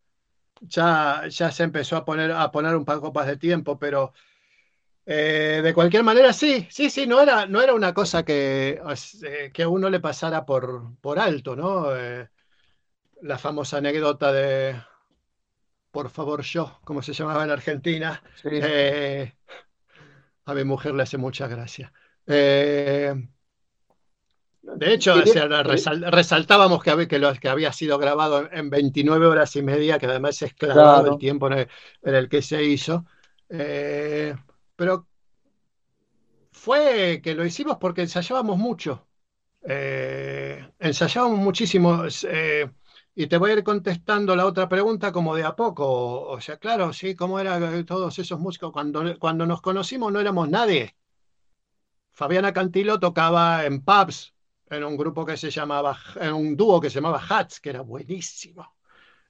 S3: ya, ya se empezó a poner, a poner un poco más de tiempo, pero eh, de cualquier manera sí, sí, sí, no era, no era una cosa que, que a uno le pasara por, por alto, ¿no? La famosa anécdota de por favor yo, como se llamaba en Argentina. Eh, a mi mujer le hace mucha gracia. Eh, de hecho, resaltábamos que, que, que, había sido grabado en 29 horas y media, que además es clavado el tiempo en el, que se hizo. Eh, pero fue que lo hicimos porque ensayábamos mucho. ensayábamos muchísimo. Y te voy a ir contestando la otra pregunta como de a poco. O sea, claro, sí, ¿cómo eran todos esos músicos? Cuando, cuando nos conocimos no éramos nadie. Fabiana Cantilo tocaba en pubs, en un grupo que se llamaba, en un dúo que se llamaba Hats, que era buenísimo.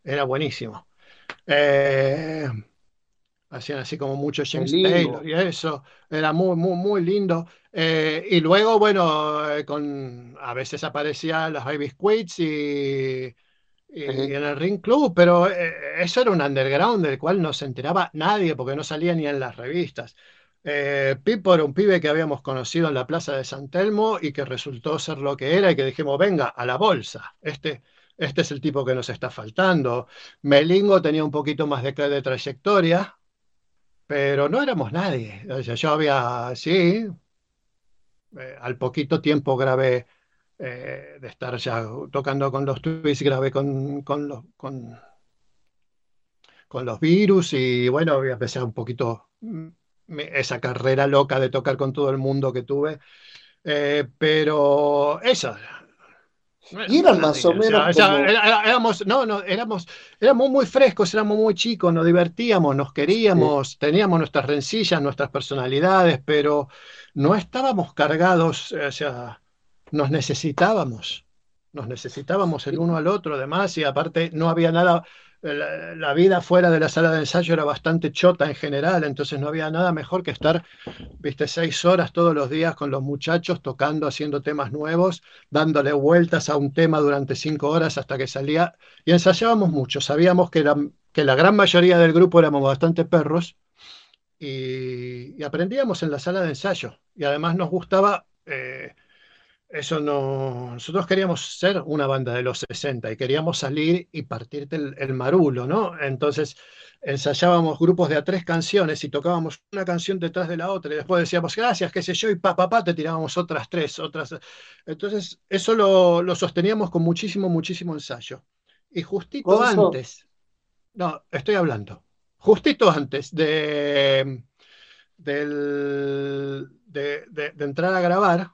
S3: Era buenísimo. Eh, hacían así como mucho James Taylor y eso, era muy, muy, muy lindo. Eh, y luego, bueno, eh, con, a veces aparecían las Baby Squids y y en el Ring Club, pero eh, eso era un underground del cual no se enteraba nadie porque no salía ni en las revistas. Eh, Pipo era un pibe que habíamos conocido en la plaza de San Telmo y que resultó ser lo que era y que dijimos, venga, a la bolsa. Este, este es el tipo que nos está faltando. Melingo tenía un poquito más de, de trayectoria, pero no éramos nadie. O sea, yo había, sí, eh, al poquito tiempo grabé eh, de estar ya tocando con los tweets, grabé con, con, los, con, con los virus y bueno, voy a empezar un poquito mm, esa carrera loca de tocar con todo el mundo que tuve. Eh, pero eso.
S4: Y eran más o menos.
S3: éramos, no, no, éramos, éramos muy frescos, éramos muy chicos, nos divertíamos, nos queríamos, teníamos nuestras rencillas, nuestras personalidades, pero no estábamos cargados, o sea, nos necesitábamos, nos necesitábamos el uno al otro, además, y aparte no había nada, la, vida fuera de la sala de ensayo era bastante chota en general, entonces no había nada mejor que estar, viste, seis horas todos los días con los muchachos tocando, haciendo temas nuevos, dándole vueltas a un tema durante cinco horas hasta que salía, y ensayábamos mucho, sabíamos que la, que la gran mayoría del grupo éramos bastante perros, y, aprendíamos en la sala de ensayo, y además nos gustaba... Eh, eso no. Nosotros queríamos ser una banda de los 60 y queríamos salir y partirte el, marulo, ¿no? Entonces ensayábamos grupos de a tres canciones y tocábamos una canción detrás de la otra y después decíamos gracias, qué sé yo, y pa, pa, pa, te tirábamos otras tres, otras. Entonces eso lo, sosteníamos con muchísimo, muchísimo ensayo. Y justito antes, no, estoy hablando, justito antes de, de, de entrar a grabar,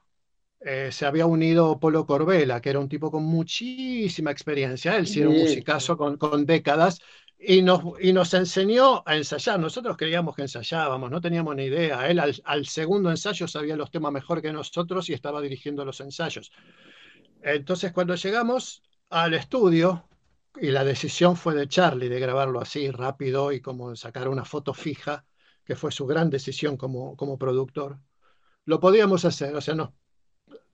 S3: eh, se había unido Polo Corbela, que era un tipo con muchísima experiencia, él sí era un musicazo con, con décadas, y nos, y nos enseñó a ensayar. Nosotros creíamos que ensayábamos, no teníamos ni idea. Él al, al segundo ensayo sabía los temas mejor que nosotros y estaba dirigiendo los ensayos. Entonces, cuando llegamos al estudio, y la decisión fue de Charlie de grabarlo así rápido y como sacar una foto fija, que fue su gran decisión como, como productor, lo podíamos hacer. O sea, nos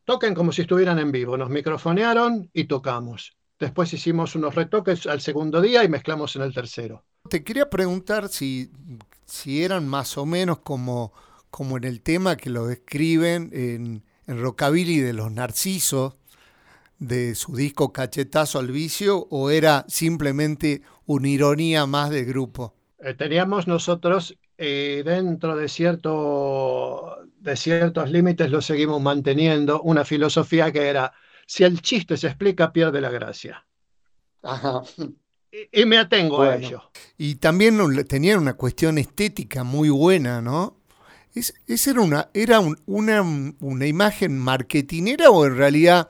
S3: toquen como si estuvieran en vivo. Nos microfonearon y tocamos. Después hicimos unos retoques al segundo día y mezclamos en el tercero.
S2: Te quería preguntar si, si eran más o menos como, como en el tema que lo describen en, en Rockabilly de los Narcisos, de su disco Cachetazo al Vicio, o era simplemente una ironía más del grupo.
S3: Eh, teníamos nosotros eh, dentro de, cierto, de ciertos límites, lo seguimos manteniendo, una filosofía que era, si el chiste se explica, pierde la gracia.
S4: Ajá.
S3: Y, y me atengo a ello.
S2: Y también tenían una cuestión estética muy buena, ¿no? ¿Es, esa era, una, era un- una, una imagen marketinera o en realidad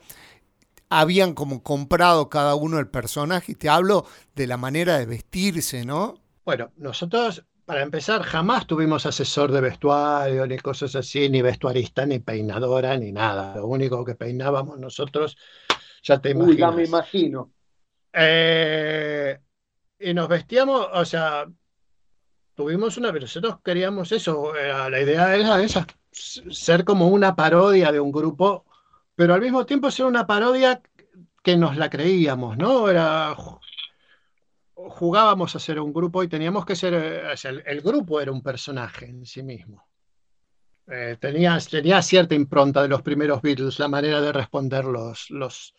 S2: habían como comprado cada uno el personaje? Y te hablo de la manera de vestirse, ¿no?
S3: Bueno, nosotros, para empezar, jamás tuvimos asesor de vestuario, ni cosas así, ni vestuarista, ni peinadora, ni nada. Lo único que peinábamos nosotros, ya te
S4: Uy, ya me
S3: imaginas.
S4: imagino.
S3: Eh, y nos vestíamos, o sea, tuvimos una, pero nosotros queríamos eso, era- la idea era esa, ser como una parodia de un grupo, pero al mismo tiempo ser una parodia que nos la creíamos, ¿no? Era, jugábamos a ser un grupo y teníamos que ser, eh, el, grupo era un personaje en sí mismo. Eh, tenía, tenía cierta impronta de los primeros Beatles, la manera de responder los, los,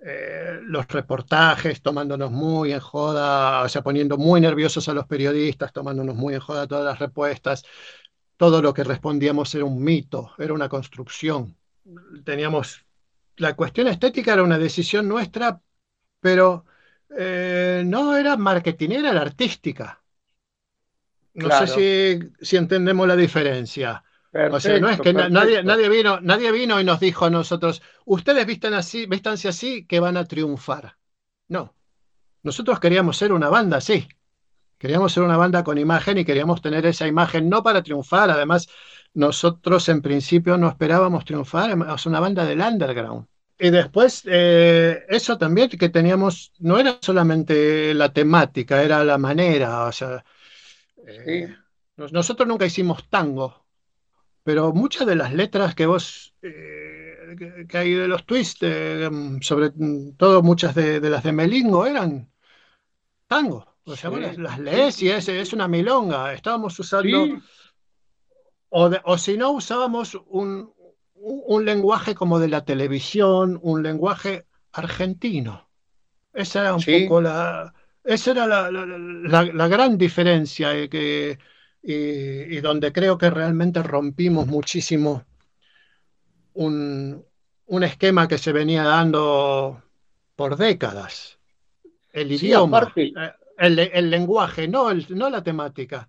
S3: eh, reportajes, tomándonos muy en joda, o sea, poniendo muy nerviosos a los periodistas, tomándonos muy en joda todas las respuestas. Todo lo que respondíamos era un mito, era una construcción. Teníamos, la cuestión estética era una decisión nuestra, pero eh, no era marketinera, era artística. No
S4: Claro.
S3: sé si, si entendemos la diferencia. O sea, no es que na- nadie, nadie vino, nadie vino y nos dijo a nosotros, ustedes vistan así, vístanse así que van a triunfar. No. Nosotros queríamos ser una banda así. Queríamos ser una banda con imagen y queríamos tener esa imagen no para triunfar. Además, nosotros en principio no esperábamos triunfar, éramos una banda del underground. Y después, eh, eso también que teníamos, no era solamente la temática, era la manera. O sea, eh,
S4: Sí.
S3: nosotros nunca hicimos tango, pero muchas de las letras que vos, eh, que, que hay de los twists, mm, sobre mm, todo muchas de, de las de Melingo, eran tango. O sea, vos
S4: Sí,
S3: las, lees y es, es una milonga. Estábamos usando,
S4: Sí,
S3: o, de- o si no, usábamos un, un- lenguaje como de la televisión, un lenguaje argentino. Esa era un
S4: sí.
S3: poco la, esa era la, la- la- la gran diferencia eh, que, y, y donde creo que realmente rompimos muchísimo un, un esquema que se venía dando por décadas. El
S4: Sí,
S3: idioma,
S4: aparte,
S3: eh, el, el lenguaje, no, el- no la temática.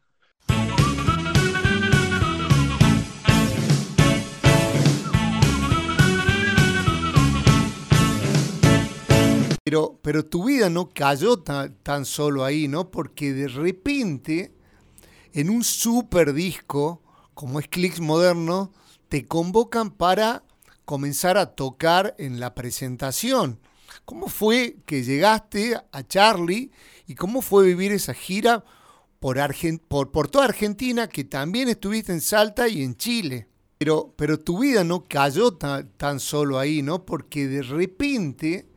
S2: Pero, pero tu vida no cayó tan, tan solo ahí, ¿no? Porque de repente, en un super disco, como es Clicks Moderno, te convocan para comenzar a tocar en la presentación. ¿Cómo fue que llegaste a Charlie y cómo fue vivir esa gira por, Argen- por, por toda Argentina, que también estuviste en Salta y en Chile? Pero, pero tu vida no cayó tan, tan solo ahí, ¿no? Porque de repente,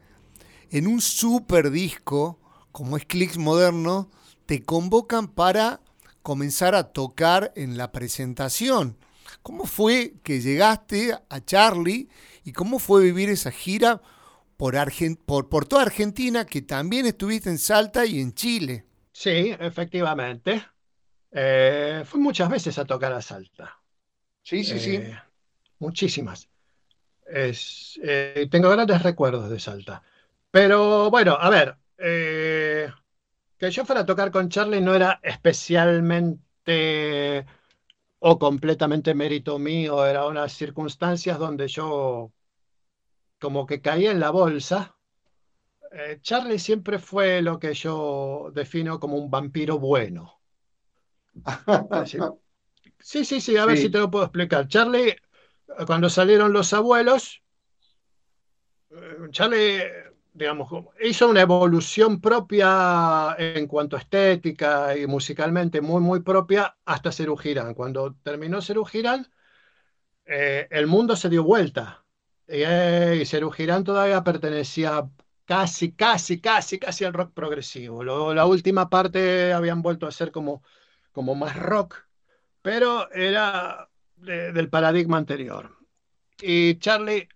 S2: en un super disco, como es Clicks Moderno, te convocan para comenzar a tocar en la presentación. ¿Cómo fue que llegaste a Charlie y cómo fue vivir esa gira por, Argen- por, por toda Argentina, que también estuviste en Salta y en Chile?
S3: Sí, efectivamente. Eh, fui muchas veces a tocar a Salta.
S4: Sí, sí, sí.
S3: Eh, muchísimas. Es, eh, tengo grandes recuerdos de Salta. Pero bueno, a ver, eh, que yo fuera a tocar con Charlie no era especialmente o completamente mérito mío, eran unas circunstancias donde yo como que caí en la bolsa. Eh, Charlie siempre fue lo que yo defino como un vampiro bueno. Sí, sí, sí, a ver si te lo puedo explicar. Charlie, cuando salieron los abuelos, eh, Charlie, digamos, hizo una evolución propia en cuanto a estética y musicalmente muy, muy propia hasta Cerú Girán. Cuando terminó Cerú Girán, eh, el mundo se dio vuelta. Y, eh, Cerú Girán todavía pertenecía casi, casi, casi, casi al rock progresivo. la última parte habían vuelto a ser como, como más rock, pero era del paradigma anterior. Y Charlie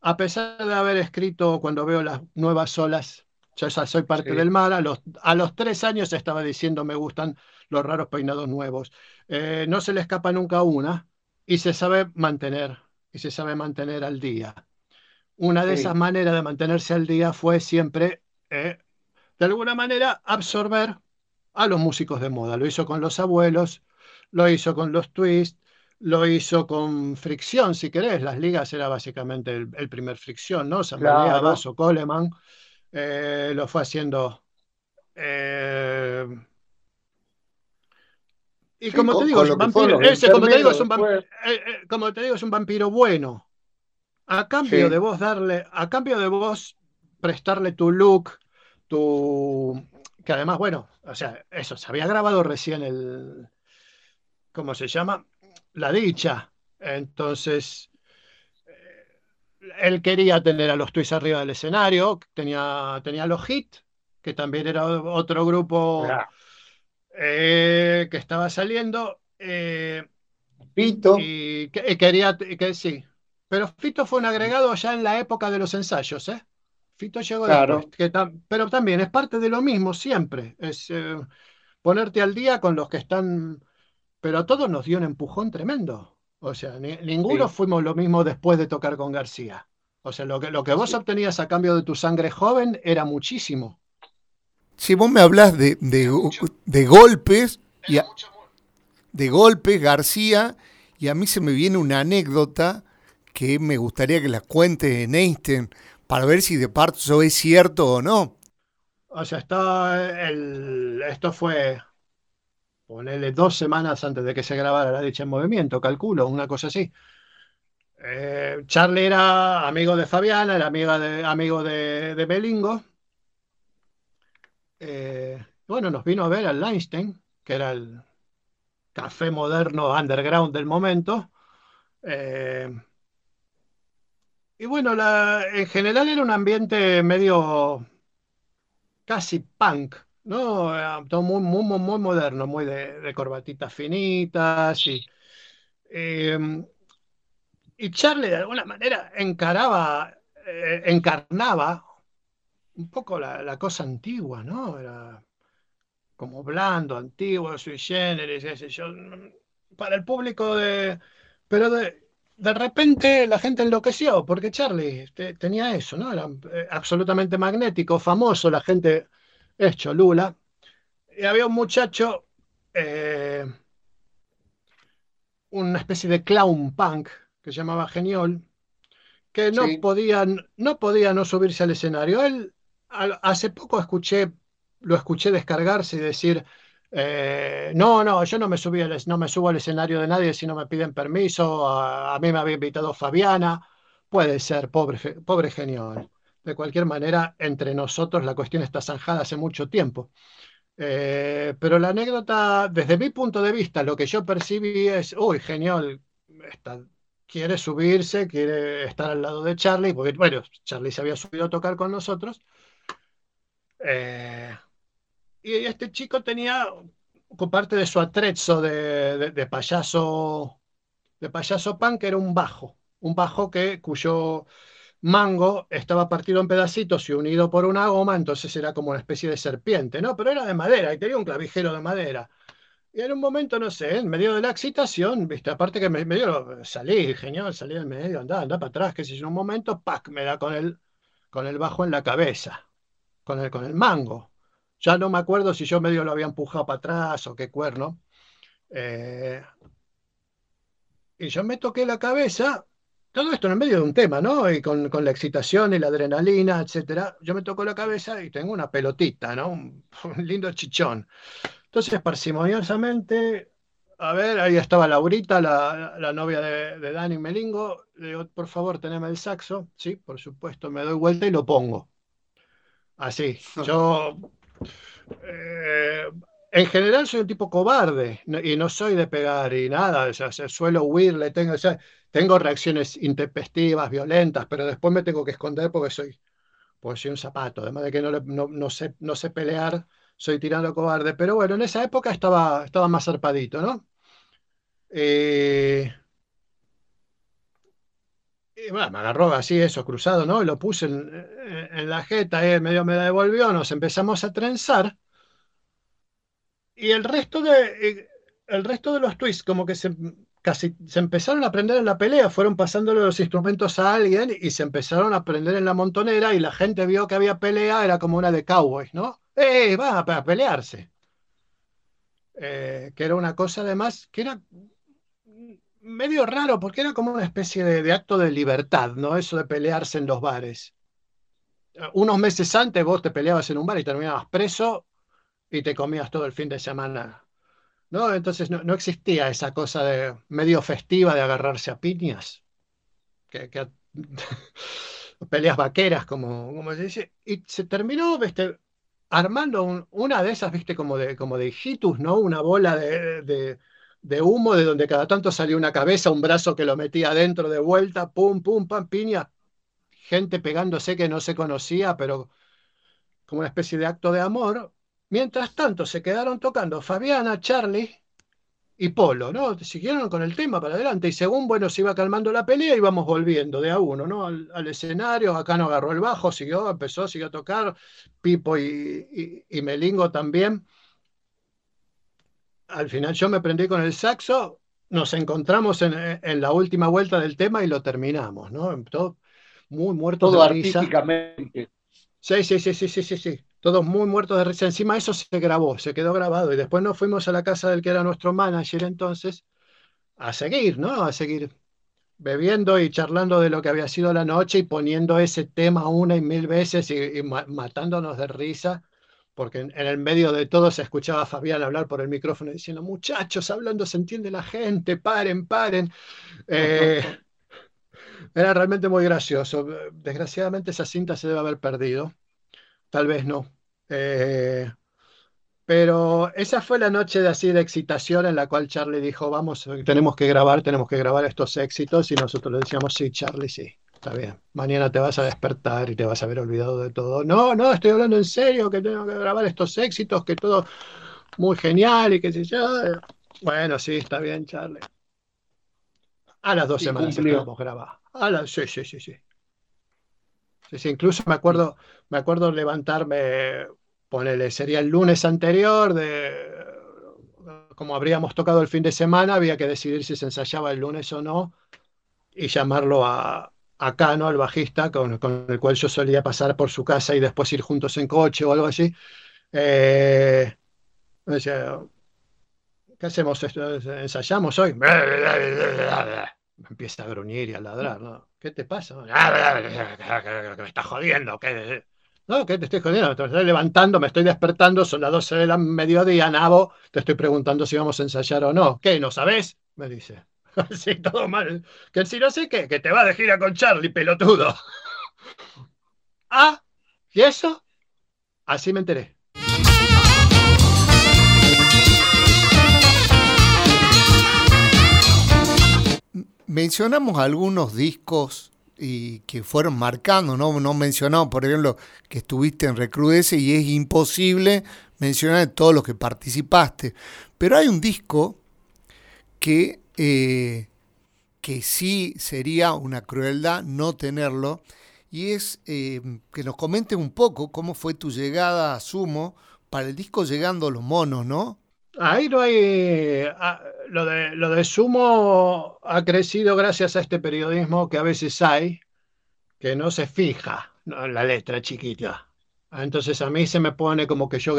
S3: a pesar de haber escrito cuando veo las nuevas olas, yo ya soy parte del mar, a los, a los tres años estaba diciendo me gustan los raros peinados nuevos. Eh, no se le escapa nunca una y se sabe mantener, y se sabe mantener al día. Una de esas maneras de mantenerse al día fue siempre, eh, de alguna manera, absorber a los músicos de moda. Lo hizo con los abuelos, lo hizo con los twists, lo hizo con fricción, si querés. Las ligas era básicamente el, primer fricción, ¿no? San María, Vaso, Coleman. Eh, lo fue haciendo. Eh, y como, te digo, vampiro, como, te digo, es un eh, como te digo, es un vampiro bueno. A cambio de vos darle, a cambio de vos prestarle tu look, tu. Que además, bueno, o sea, eso, se había grabado recién el. ¿Cómo se llama? La dicha. Entonces, eh, él quería tener a los Twists arriba del escenario, tenía, tenía los Hit, que también era otro grupo eh, que estaba saliendo. Eh,
S4: Fito.
S3: Y quería que sí. Pero Fito fue un agregado ya en la época de los ensayos, ¿eh? Fito llegó después. pero también es parte de lo mismo siempre. Es ponerte al día con los que están pero a todos nos dio un empujón tremendo. O sea, ninguno fuimos lo mismo después de tocar con García. O sea, lo que, lo que vos obtenías a cambio de tu sangre joven era muchísimo.
S2: Si vos me hablas de, de, golpes, y de golpes, García, y a mí se me viene una anécdota que me gustaría que la cuente en Einstein para ver si de parte eso es cierto o no.
S3: O sea, está el, esto fue ponele dos semanas antes de que se grabara La Dicha en Movimiento, calculo, una cosa así. Eh, Charlie era amigo de Fabiana, era amiga de, amigo de, de Belingo. Eh, bueno, nos vino a ver al Einstein, que era el café moderno underground del momento. Eh, y bueno, en general era un ambiente medio casi punk, no, todo muy, muy, muy moderno, muy de, corbatitas finitas y, em, y Charlie de alguna manera encaraba, eh, encarnaba un poco la, cosa antigua, ¿no? Era como blando, antiguo, sui generis, ese yo. Para el público de. Pero de, de repente la gente enloqueció, porque Charlie tenía eso, ¿no? Era eh, absolutamente magnético, famoso, la gente es Cholula, y había un muchacho, eh, una especie de clown punk que se llamaba Geniol, que no, podía, no podía no subirse al escenario. Él hace poco escuché, lo escuché descargarse y decir, eh, no, no, yo no me, subí no me subo al escenario de nadie si no me piden permiso, a, mí me había invitado Fabiana, puede ser, pobre, pobre Geniol. De cualquier manera, entre nosotros la cuestión está zanjada hace mucho tiempo. Eh, pero la anécdota, desde mi punto de vista, lo que yo percibí es, uy, genial, quiere subirse, quiere estar al lado de Charlie, porque, bueno, Charlie se había subido a tocar con nosotros. Eh, y este chico tenía, parte de su atrezzo de, de, payaso, de payaso punk, era un bajo, un bajo que, cuyo mango estaba partido en pedacitos y unido por una goma, entonces era como una especie de serpiente, ¿no? Pero era de madera y tenía un clavijero de madera. Y en un momento, no sé, en medio de la excitación, viste, aparte que me, dio, salí, genial, salí del medio, anda, anda para atrás, que si en un momento, ¡pac! me da con el, con el bajo en la cabeza, con el, con el mango. Ya no me acuerdo si yo medio lo había empujado para atrás o qué cuerno. Eh, y yo me toqué la cabeza, todo esto en el medio de un tema, ¿no? Y con, la excitación y la adrenalina, etcétera. Yo me toco la cabeza y tengo una pelotita, ¿no? Un, lindo chichón. Entonces, parsimoniosamente, a ver, ahí estaba Laurita, la, novia de, Dani Melingo. Le digo, por favor, teneme el saxo. Sí, por supuesto, me doy vuelta y lo pongo. Así. Yo. Eh, en general soy un tipo cobarde y no soy de pegar y nada, o sea, suelo huir, le tengo, tengo reacciones intempestivas, violentas, pero después me tengo que esconder porque soy, pues soy un zapato, además de que no, sé, pelear, soy tirando cobarde, pero bueno, en esa época estaba, más zarpadito, ¿no? Eh, y bueno, me agarró así eso, cruzado, ¿no? Y lo puse en, la jeta, eh, medio me devolvió, nos empezamos a trenzar y el resto de, eh, el resto de los twists, como que se, casi se empezaron a aprender en la pelea, fueron pasándole los instrumentos a alguien y se empezaron a aprender en la montonera y la gente vio que había pelea, era como una de cowboys, ¿no? ¡Eh, va a pelearse! Eh, que era una cosa además que era medio raro porque era como una especie de, de, acto de libertad, ¿no? Eso de pelearse en los bares. Unos meses antes vos te peleabas en un bar y terminabas preso y te comías todo el fin de semana. ¿No? Entonces no, existía esa cosa de medio festiva de agarrarse a piñas. Que, peleas vaqueras, como, como se dice. Y se terminó ¿viste? armando una de esas, viste, como de, como de hijitus, ¿no? Una bola de, de, humo de donde cada tanto salía una cabeza, un brazo que lo metía adentro de vuelta, pum, pum, pam, piña. Gente pegándose que no se conocía, pero como una especie de acto de amor. Mientras tanto, se quedaron tocando Fabiana, Charlie y Polo, ¿no? Siguieron con el tema para adelante y según, bueno, se iba calmando la pelea, íbamos volviendo de a uno, ¿no? Al, escenario, acá no agarró el bajo, siguió, empezó, siguió a tocar, Pipo y, Melingo también. Al final yo me prendí con el saxo, nos encontramos en, la última vuelta del tema y lo terminamos, ¿no? Todo muy muerto
S4: de risa. artísticamente.
S3: Sí, sí, sí, sí, sí, sí, sí todos muy muertos de risa. Encima eso se grabó, se quedó grabado y después nos fuimos a la casa del que era nuestro manager entonces a seguir, ¿no? A seguir bebiendo y charlando de lo que había sido la noche y poniendo ese tema una y mil veces y, matándonos de risa, porque en, el medio de todo se escuchaba a Fabián hablar por el micrófono diciendo, muchachos, hablando se entiende la gente, paren, paren. Eh, era realmente muy gracioso. Desgraciadamente esa cinta se debe haber perdido tal vez no. Eh, pero esa fue la noche de así de excitación en la cual Charlie dijo, vamos, tenemos que grabar, tenemos que grabar estos éxitos y nosotros le decíamos, sí, Charlie, sí, está bien. Mañana te vas a despertar y te vas a haber olvidado de todo. No, no, estoy hablando en serio, que tengo que grabar estos éxitos, que todo muy genial y que sé yo. Bueno, sí, está bien, Charlie. A las dos semanas a grabar. A las, sí, sí, sí, sí incluso me acuerdo, me acuerdo levantarme, ponele, sería el lunes anterior, de como habríamos tocado el fin de semana, había que decidir si se ensayaba el lunes o no, y llamarlo a, a Cano, al bajista, con, el cual yo solía pasar por su casa y después ir juntos en coche o algo así. Eh, ¿Qué hacemos? ¿Ensayamos hoy? Me empieza a gruñir y a ladrar, ¿no? ¿Qué te pasa? Que me está jodiendo, ¿qué? No, ¿qué te estoy jodiendo? Te estoy levantando, me estoy despertando, son las 12 de la mediodía, Nabo, te estoy preguntando si vamos a ensayar o no. ¿Qué, no sabes? Me dice. Sí, todo mal. Que si no sé qué, que te va de gira con Charlie, pelotudo. ah, ¿y eso? Así me enteré.
S2: Mencionamos algunos discos y que fueron marcando, ¿no? No mencionamos, por ejemplo, que estuviste en Recrudece y es imposible mencionar todos los que participaste. Pero hay un disco que, eh, que sí sería una crueldad no tenerlo, y es eh, que nos comentes un poco cómo fue tu llegada a Sumo para el disco Llegando los Monos, ¿no?
S3: Ahí no hay. Ah, lo, de, lo de Sumo ha crecido gracias a este periodismo que a veces hay, que no se fija en la letra chiquita. Entonces a mí se me pone como que yo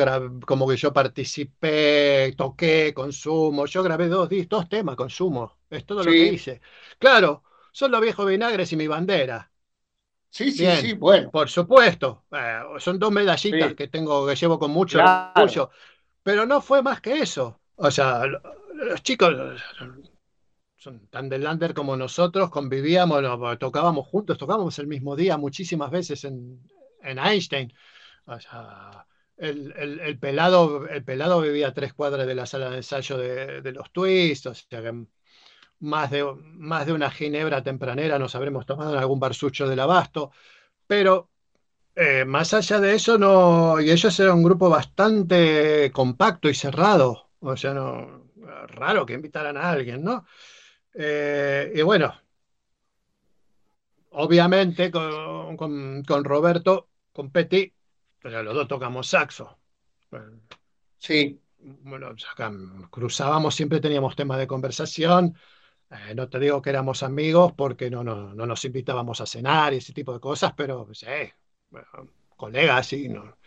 S3: como que yo participé, toqué, consumo. Yo grabé dos, dos temas, consumo. Es todo lo que hice. Claro, son los viejos vinagres y mi bandera.
S4: Sí, sí, sí, bueno.
S3: Por supuesto. Eh, son dos medallitas que tengo, que llevo con mucho orgullo. Pero no fue más que eso. O sea, los chicos son tan del lander como nosotros, convivíamos, tocábamos juntos, tocábamos el mismo día muchísimas veces en, en Einstein. O sea, el, el, pelado, el pelado vivía tres cuadras de la sala de ensayo de, de los twists, o sea que más de, más de una ginebra tempranera nos habremos tomado en algún barsucho del abasto, pero eh, más allá de eso, no, y ellos eran un grupo bastante compacto y cerrado, o sea, no, raro que invitaran a alguien, ¿no? Eh, y bueno, obviamente con, con, con Roberto, con Petty, pero los dos tocamos saxo.
S4: Sí.
S3: Bueno, cruzábamos, siempre teníamos temas de conversación. Eh, no te digo que éramos amigos porque no, no, no, nos invitábamos a cenar y ese tipo de cosas, pero sí, colegas y, no,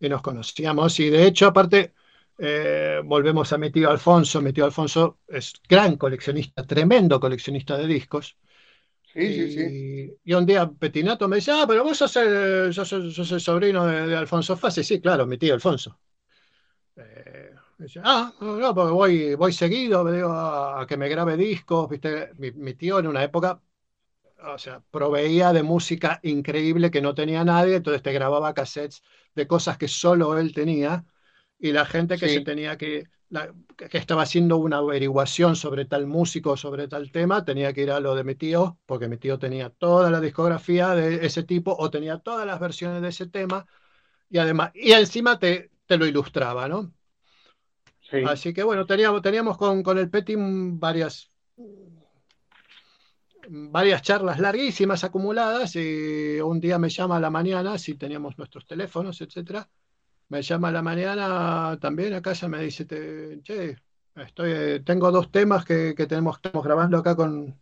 S3: y nos conocíamos. Y de hecho, aparte, eh, volvemos a mi tío Alfonso. Mi tío Alfonso es gran coleccionista, tremendo coleccionista de discos.
S4: y,
S3: y, un día Petinato me dice, ah, pero vos sos el, sos, el sobrino de, Alfonso Fase. Sí, claro, mi tío Alfonso. Eh, dice, ah, no, porque voy, voy seguido, me digo, a, que me grabe discos. ¿viste? Mi, mi, tío en una época, o sea, proveía de música increíble que no tenía nadie, entonces te grababa cassettes de cosas que solo él tenía y la gente que se tenía que, que estaba haciendo una averiguación sobre tal músico, sobre tal tema, tenía que ir a lo de mi tío, porque mi tío tenía toda la discografía de ese tipo o tenía todas las versiones de ese tema y además, y encima te, te lo ilustraba, ¿no? Sí. Así que bueno, teníamos, teníamos con, con el Petting varias varias charlas larguísimas acumuladas y un día me llama a la mañana si teníamos nuestros teléfonos, etcétera me llama a la mañana también a casa, me dice, che, estoy, tengo dos temas que, tenemos, estamos grabando acá con,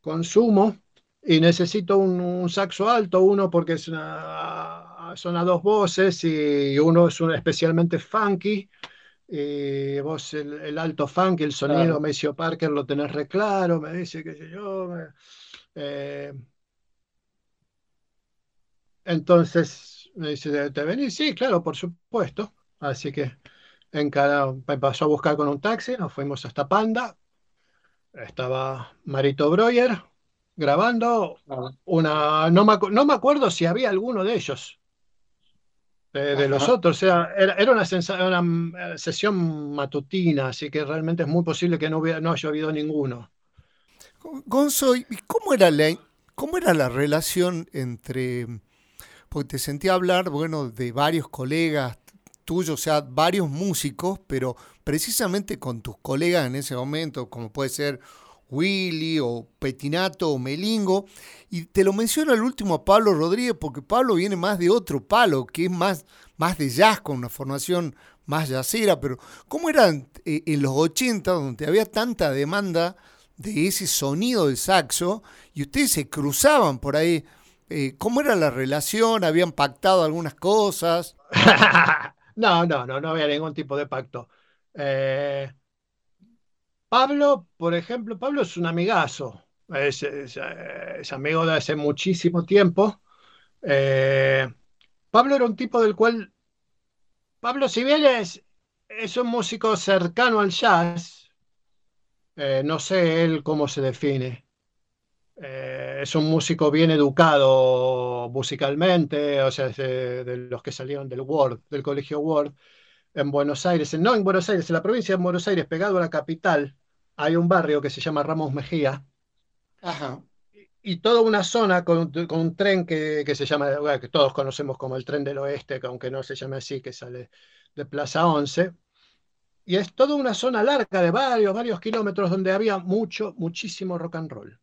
S3: con Sumo y necesito un, saxo alto, uno porque es una, son a dos voces y uno es un especialmente funky. Y vos el, alto funky, el sonido, claro. Parker, lo tenés re claro, me dice, qué sé yo. Eh, entonces, me dice, ¿te venís? Sí, claro, por supuesto. Así que en cada, me pasó a buscar con un taxi, nos fuimos hasta Panda. Estaba Marito Breuer grabando ah. una, no me, no me acuerdo si había alguno de ellos, de, los otros, o sea, era, era una, una, eh, sesión matutina, así que realmente es muy posible que no, hubiera, no haya habido ninguno.
S2: Gonzo, ¿cómo era la, cómo era la relación entre porque te sentí hablar, bueno, de varios colegas tuyos, o sea, varios músicos, pero precisamente con tus colegas en ese momento, como puede ser Willy o Petinato o Melingo, y te lo menciono al último a Pablo Rodríguez, porque Pablo viene más de otro palo, que es más, más de jazz, con una formación más jazzera, pero ¿cómo eran eh, en los 80, donde había tanta demanda de ese sonido del saxo, y ustedes se cruzaban por ahí? Eh, ¿Cómo era la relación? ¿Habían pactado algunas cosas?
S3: no, no, no, no había ningún tipo de pacto. Eh, Pablo, por ejemplo, Pablo es un amigazo, es, amigo de hace muchísimo tiempo. Eh, Pablo era un tipo del cual, Pablo, bien es, un músico cercano al jazz, no sé él cómo se define. Eh, es un músico bien educado musicalmente, o sea, de, los que salieron del del Colegio Word, en Buenos Aires, no en Buenos Aires, en la provincia de Buenos Aires, pegado a la capital, hay un barrio que se llama Ramos Mejía. Y, toda una zona con, un tren que, se llama, que todos conocemos como el tren del oeste, aunque no se llame así, que sale de Plaza 11. Y es toda una zona larga de varios, varios kilómetros donde había mucho, muchísimo rock and roll.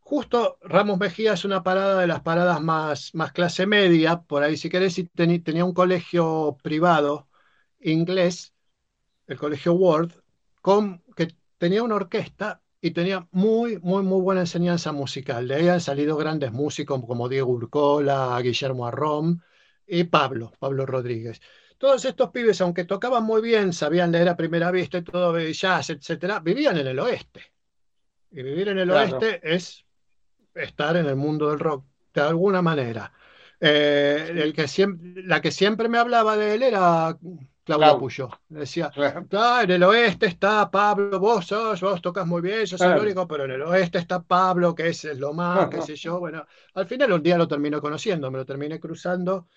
S3: Justo Ramos Mejía es una parada de las paradas más, más clase media, por ahí si querés, y tenía un colegio privado inglés, el colegio Ward, con, que tenía una orquesta y tenía muy, muy, muy buena enseñanza musical. De ahí han salido grandes músicos como Diego Urcola, Guillermo Arrom, y Pablo, Pablo Rodríguez. Todos estos pibes, aunque tocaban muy bien, sabían leer a primera vista y todo, jazz, etcétera, vivían en el oeste. Y vivir en el oeste es estar en el mundo del rock de alguna manera. Eh, el que siempre, la que siempre me hablaba de él era Claudio Puyo. Decía, en el oeste está Pablo, vos sos, vos tocas muy bien, yo soy el único, pero en el oeste está Pablo, que es lo más, qué sé yo. Bueno, al final un día lo termino conociendo, me lo terminé cruzando.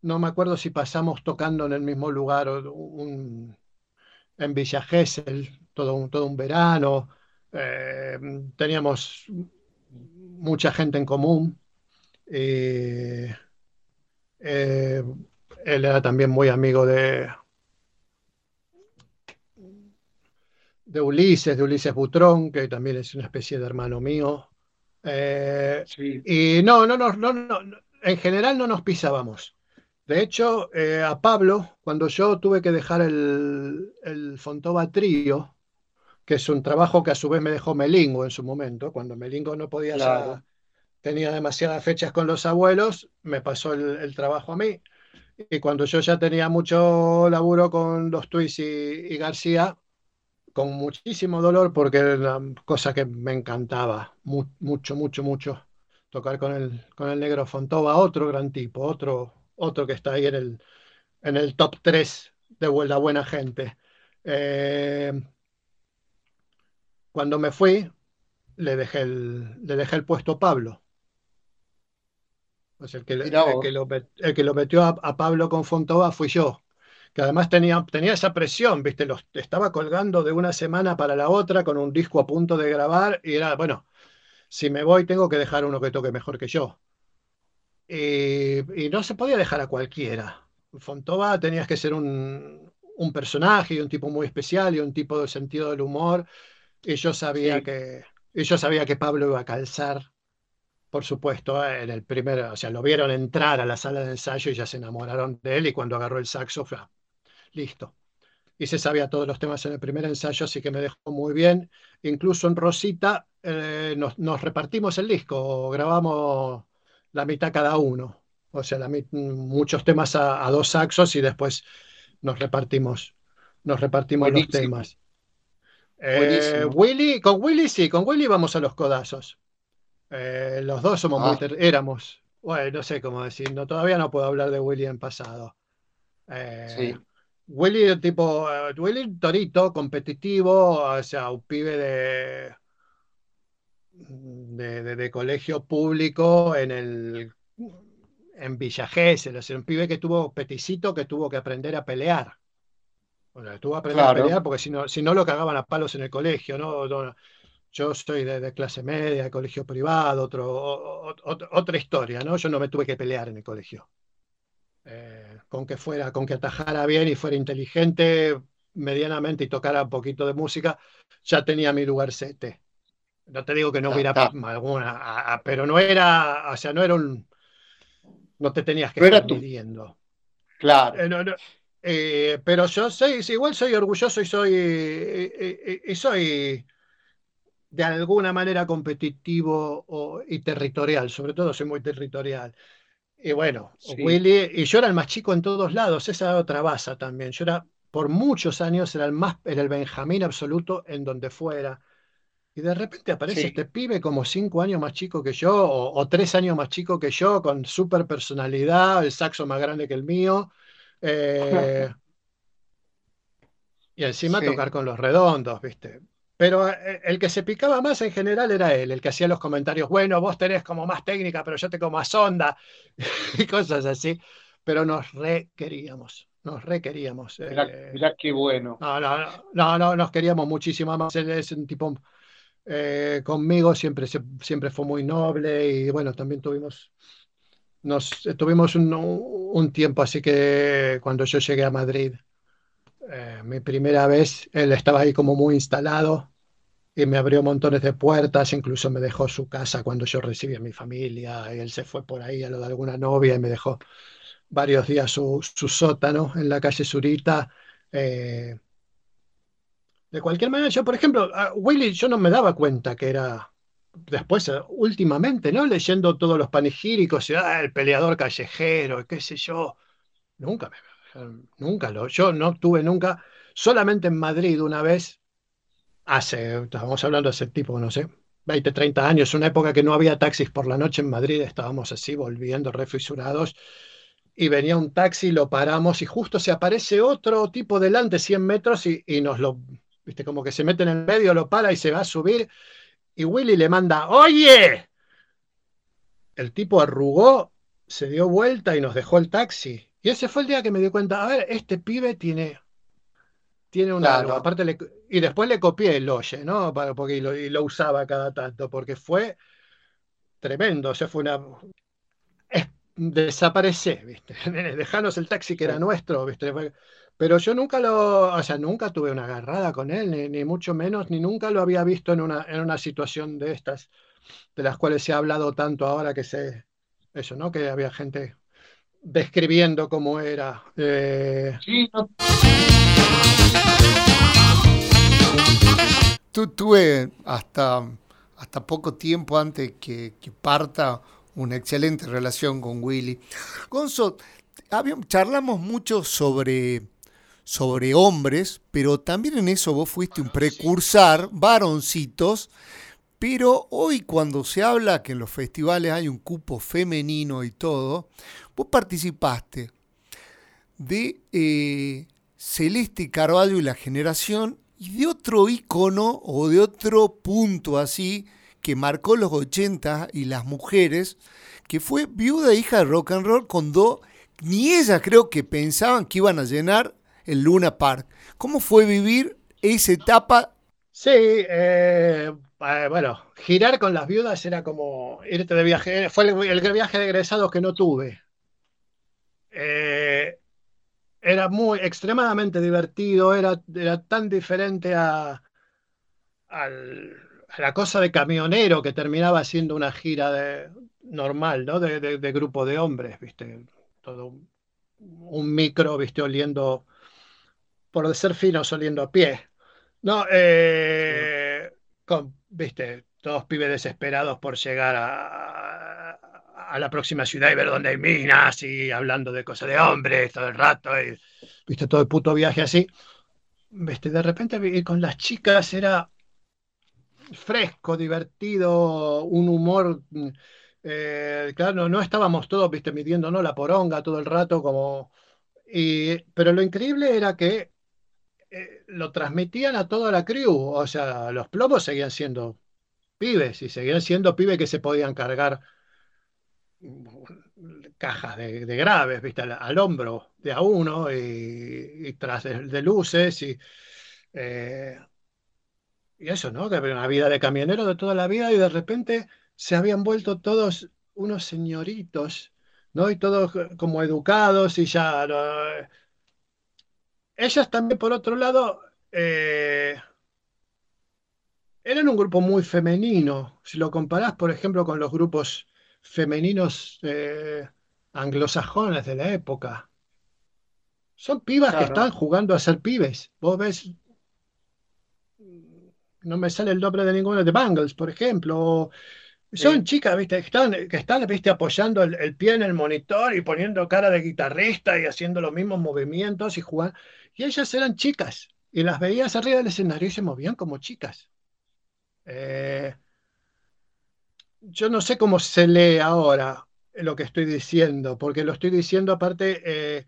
S3: No me acuerdo si pasamos tocando en el mismo lugar un, en Villa Gesell, todo un, todo un verano. Eh, teníamos mucha gente en común. Eh, eh, él era también muy amigo de, de Ulises, de Ulises Butrón, que también es una especie de hermano mío. Eh, y no, no, no, no, en general no nos pisábamos. De hecho, a Pablo, cuando yo tuve que dejar el, el Fontova Trío, que es un trabajo que a su vez me dejó Melingo en su momento, cuando Melingo no podía tenía demasiadas fechas con los abuelos, me pasó el, trabajo a mí. Y cuando yo ya tenía mucho laburo con los Twis y, García, con muchísimo dolor, porque era una cosa que me encantaba, mucho, mucho, mucho, tocar con el, con el negro Fontova, otro gran tipo, otro, otro que está ahí en el, en el top 3 de la buena gente. Eh, cuando me fui, le dejé el, le dejé el puesto a Pablo. Pues el que, el, que lo, el que lo metió a, Pablo con Fontova fui yo. Que además tenía, tenía esa presión, ¿viste? Los, estaba colgando de una semana para la otra con un disco a punto de grabar y era, bueno, si me voy tengo que dejar uno que toque mejor que yo. Y, no se podía dejar a cualquiera. Fontova tenías que ser un, un, personaje y un tipo muy especial y un tipo de sentido del humor. Y yo sabía que, y yo sabía que Pablo iba a calzar por supuesto, en el primer, o sea, lo vieron entrar a la sala de ensayo y ya se enamoraron de él y cuando agarró el saxo fue, listo. Y se sabía todos los temas en el primer ensayo, así que me dejó muy bien. Incluso en Rosita eh, nos, repartimos el disco, grabamos la mitad cada uno. O sea, muchos temas a, dos saxos y después nos repartimos, nos repartimos los temas. Eh, Willy, con Willy sí, con Willy vamos a los codazos. Eh, los dos somos muy. Ah. Éramos. Bueno, no sé cómo decir. No, todavía no puedo hablar de Willy en pasado. Eh, sí. Willy, tipo. Uh, Willy Torito, competitivo, o sea, un pibe de. De, colegio público en el. En Villa Gesell, o sea, un pibe que tuvo peticito que tuvo que aprender a pelear. Bueno, tuvo que aprender a pelear porque si no, si no lo cagaban a palos en el colegio, ¿no? no yo soy de, clase media, colegio privado, otro, otra historia, ¿no? Yo no me tuve que pelear en el colegio. Eh, con que fuera, con que atajara bien y fuera inteligente medianamente y tocara un poquito de música, ya tenía mi lugar sete. No te digo que no hubiera alguna, pero no era, o sea, no era un, no te tenías que estar pidiendo.
S4: Claro.
S3: Eh, eh, pero yo soy, igual soy orgulloso y soy, y soy de alguna manera competitivo y territorial, sobre todo soy muy territorial. Y bueno, Willy, y yo era el más chico en todos lados, esa era otra base también. Yo era, por muchos años, era el más, era el Benjamín absoluto en donde fuera. Y de repente aparece este pibe como cinco años más chico que yo, o, tres años más chico que yo, con super personalidad, el saxo más grande que el mío. Eh, y encima tocar con los redondos, ¿viste? Pero eh, el que se picaba más en general era él, el que hacía los comentarios, bueno, vos tenés como más técnica, pero yo tengo más onda, y cosas así. Pero nos requeríamos, nos requeríamos.
S4: Mirá, eh, qué bueno.
S3: No, no, no, no, nos queríamos muchísimo más. Él es un tipo, eh, conmigo siempre, siempre fue muy noble y bueno, también tuvimos, nos, tuvimos un, un tiempo así que cuando yo llegué a Madrid, mi primera vez, él estaba ahí como muy instalado y me abrió montones de puertas, incluso me dejó su casa cuando yo recibí a mi familia, y él se fue por ahí a lo de alguna novia y me dejó varios días su, sótano en la calle Surita. Eh, de cualquier manera, yo, por ejemplo, Willy, yo no me daba cuenta que era después, eh, últimamente, ¿no? Leyendo todos los panegíricos, ah, el peleador callejero, qué sé yo. Nunca, nunca lo, yo no tuve nunca, solamente en Madrid una vez, hace, estamos hablando ese tipo, no sé, 20, 30 años, una época que no había taxis por la noche en Madrid, estábamos así volviendo refisurados y venía un taxi, lo paramos y justo se aparece otro tipo delante, 100 metros, y, y nos lo, viste, como que se mete en el medio, lo para y se va a subir y Willy le manda, oye, el tipo arrugó, se dio vuelta y nos dejó el taxi. Y ese fue el día que me di cuenta, a ver, este pibe tiene, tiene una... Aparte y después le copié el Oye, ¿no? Para, porque, y lo, usaba cada tanto, porque fue tremendo, o sea, fue una... desaparecé, ¿viste? Dejanos el taxi que era nuestro, ¿viste? Pero yo nunca lo, o sea, nunca tuve una agarrada con él, ni, mucho menos, ni nunca lo había visto en una, en una situación de estas, de las cuales se ha hablado tanto ahora que sé, eso, ¿no? Que había gente describiendo cómo era. Eh... Sí,
S2: tuve hasta, hasta poco tiempo antes que, que parta una excelente relación con Willy. Gonzo, charlamos mucho sobre sobre hombres, pero también en eso vos fuiste un precursor, varoncitos, pero hoy cuando se habla que en los festivales hay un cupo femenino y todo, vos participaste de eh, Celeste Carvalho y la generación y de otro icono o de otro punto así que marcó los 80 y las mujeres, que fue viuda e hija de rock and roll con dos, ni ellas creo que pensaban que iban a llenar el Luna Park. ¿Cómo fue vivir esa etapa?
S3: Sí, eh, eh, bueno, girar con las viudas era como irte de viaje. Fue el, viaje de egresados que no tuve. Eh, era muy extremadamente divertido, era, era tan diferente a, la cosa de camionero que terminaba siendo una gira de, normal, ¿no? De, grupo de hombres, ¿viste? Todo un micro, ¿viste? Oliendo por ser fino oliendo a pie. No, eh, con, viste, todos pibes desesperados por llegar a, a, la próxima ciudad y ver dónde hay minas y hablando de cosas de hombres todo el rato, y, viste, todo el puto viaje así. Viste, de repente ir con las chicas era fresco, divertido, un humor. Eh, claro, no, estábamos todos, viste, midiéndonos la poronga todo el rato, como. Y, pero lo increíble era que eh, lo transmitían a toda la crew, o sea, los plomos seguían siendo pibes y seguían siendo pibes que se podían cargar cajas de, graves, ¿viste? Al, hombro de a uno y, tras de, luces y, eh, y eso, ¿no? Había una vida de camionero de toda la vida y de repente se habían vuelto todos unos señoritos, ¿no? Y todos como educados y ya ellas también, por otro lado, eh, eran un grupo muy femenino. Si lo comparás, por ejemplo, con los grupos femeninos eh, anglosajones de la época. Son pibas que están jugando a ser pibes. Vos ves, no me sale el nombre de ninguno de Bangles, por ejemplo, son chicas, ¿viste? Que están, que están ¿viste? apoyando el, pie en el monitor y poniendo cara de guitarrista y haciendo los mismos movimientos y jugando. Y ellas eran chicas y las veías arriba del escenario y se movían como chicas. Eh, yo no sé cómo se lee ahora lo que estoy diciendo, porque lo estoy diciendo aparte, eh,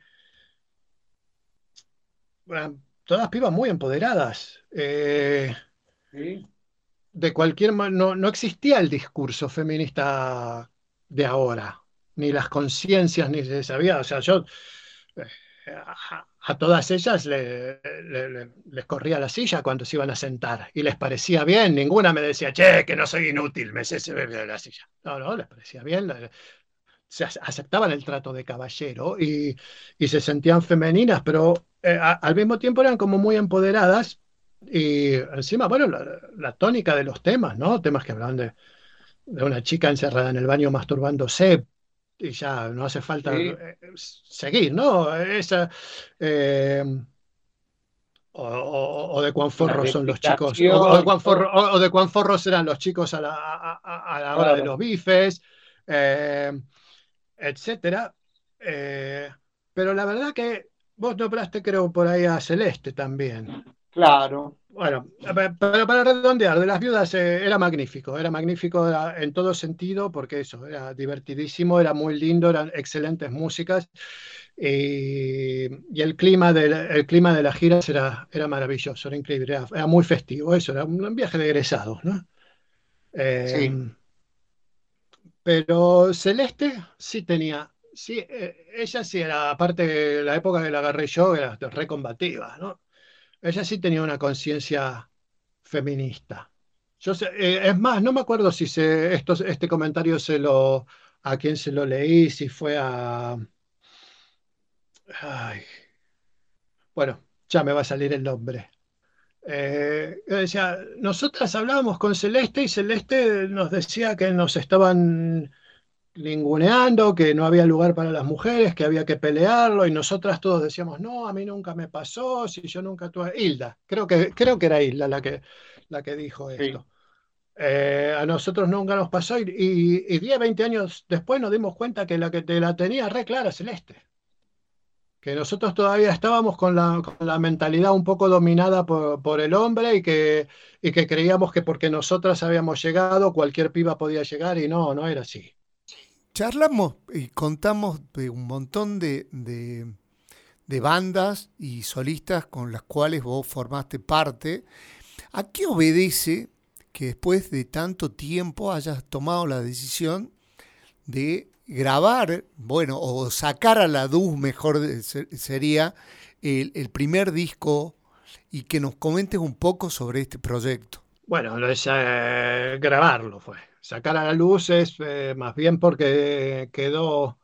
S3: todas pibas muy empoderadas. Eh, ¿Sí? de cualquier no, no existía el discurso feminista de ahora, ni las conciencias, ni se sabía. O sea, yo eh, a, todas ellas les corría la silla cuando se iban a sentar y les parecía bien. Ninguna me decía, che, que no soy inútil, me sé de la silla. No, no, les parecía bien. Se aceptaban el trato de caballero y, se sentían femeninas, pero eh, al mismo tiempo eran como muy empoderadas y encima, bueno, la, tónica de los temas, ¿no? Temas que hablan de, una chica encerrada en el baño masturbándose y ya no hace falta eh, seguir, ¿no? Esa, eh, o, de cuán forros son los chicos, o, de cuán forros eran los chicos a la, hora de los bifes, eh, etcétera. Eh, pero la verdad que vos nombraste, creo, por ahí a Celeste también.
S4: Claro.
S3: Bueno, pero para redondear, de las viudas eh, era magnífico, era magnífico en todo sentido, porque eso, era divertidísimo, era muy lindo, eran excelentes músicas. Y, el, clima de, clima de las giras era, era maravilloso, era increíble, era, muy festivo, eso, era un, viaje de egresados, ¿no?
S4: sí.
S3: Pero Celeste sí tenía, sí, eh, ella sí era, aparte de la época que la agarré yo, era recombativa, ¿no? Ella sí tenía una conciencia feminista. Yo sé, eh, es más, no me acuerdo si se, este comentario se lo, a quién se lo leí, si fue a... Bueno, ya me va a salir el nombre. Eh, decía, nosotras hablábamos con Celeste y Celeste nos decía que nos estaban ninguneando, que no había lugar para las mujeres, que había que pelearlo, y nosotras todos decíamos, no, a mí nunca me pasó, si yo nunca tuve... Hilda, creo que, creo que era Hilda la que, la que dijo esto. Eh, a nosotros nunca nos pasó y, y, 10, 20 años después nos dimos cuenta que la que te la tenía re clara Celeste. Que nosotros todavía estábamos con la, con la mentalidad un poco dominada por, por, el hombre y que, y que creíamos que porque nosotras habíamos llegado, cualquier piba podía llegar y no, no era así
S2: charlamos y contamos de un montón de, bandas y solistas con las cuales vos formaste parte. ¿A qué obedece que después de tanto tiempo hayas tomado la decisión de grabar, bueno, o sacar a la luz, mejor sería, el, primer disco y que nos comentes un poco sobre este proyecto?
S3: Bueno, eh, grabarlo fue sacar a la luz es eh, más bien porque quedó,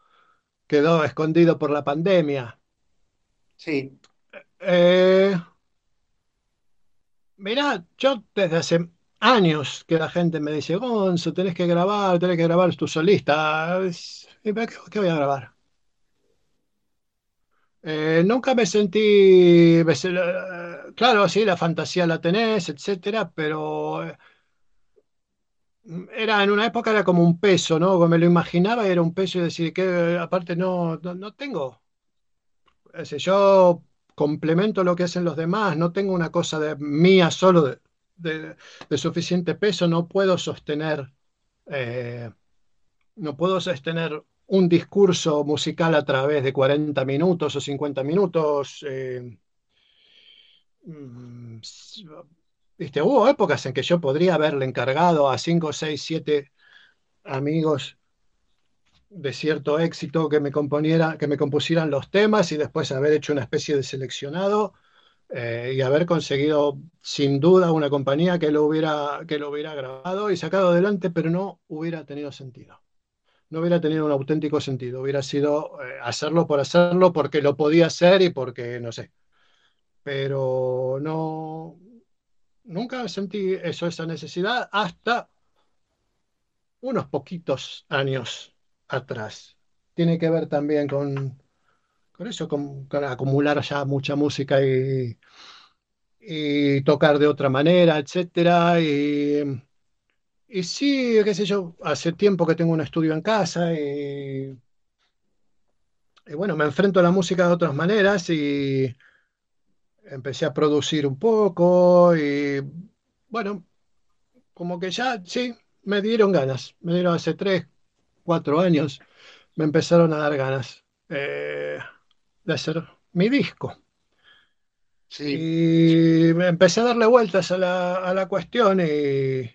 S3: quedó escondido por la pandemia.
S4: Sí.
S3: Eh, mirá, yo desde hace años que la gente me dice, Gonzo, tenés que grabar, tenés que grabar tu solista. ¿Y qué, qué voy a grabar? Eh, nunca me sentí, claro, sí, la fantasía la tenés, etcétera, pero era en una época era como un peso, ¿no? me lo imaginaba y era un peso y decir que aparte no, no, tengo. yo complemento lo que hacen los demás, no tengo una cosa de mía solo de, suficiente peso, no puedo sostener, eh, no puedo sostener un discurso musical a través de 40 minutos o 50 minutos. Eh, hubo épocas en que yo podría haberle encargado a 5, 6, 7 amigos de cierto éxito que me, que me compusieran los temas y después haber hecho una especie de seleccionado eh, y haber conseguido sin duda una compañía que lo, hubiera, que lo hubiera grabado y sacado adelante, pero no hubiera tenido sentido. No hubiera tenido un auténtico sentido, hubiera sido eh, hacerlo por hacerlo porque lo podía hacer y porque no sé. Pero no, nunca sentí eso, esa necesidad, hasta unos poquitos años atrás. Tiene que ver también con, con eso, con, acumular ya mucha música y, y, tocar de otra manera, etcétera. Y, y sí, qué sé yo, hace tiempo que tengo un estudio en casa y, y bueno, me enfrento a la música de otras maneras y empecé a producir un poco y bueno, como que ya, sí, me dieron ganas. Me dieron hace tres, cuatro años, me empezaron a dar ganas eh, de hacer mi disco. Sí. Y empecé a darle vueltas a la, a la cuestión y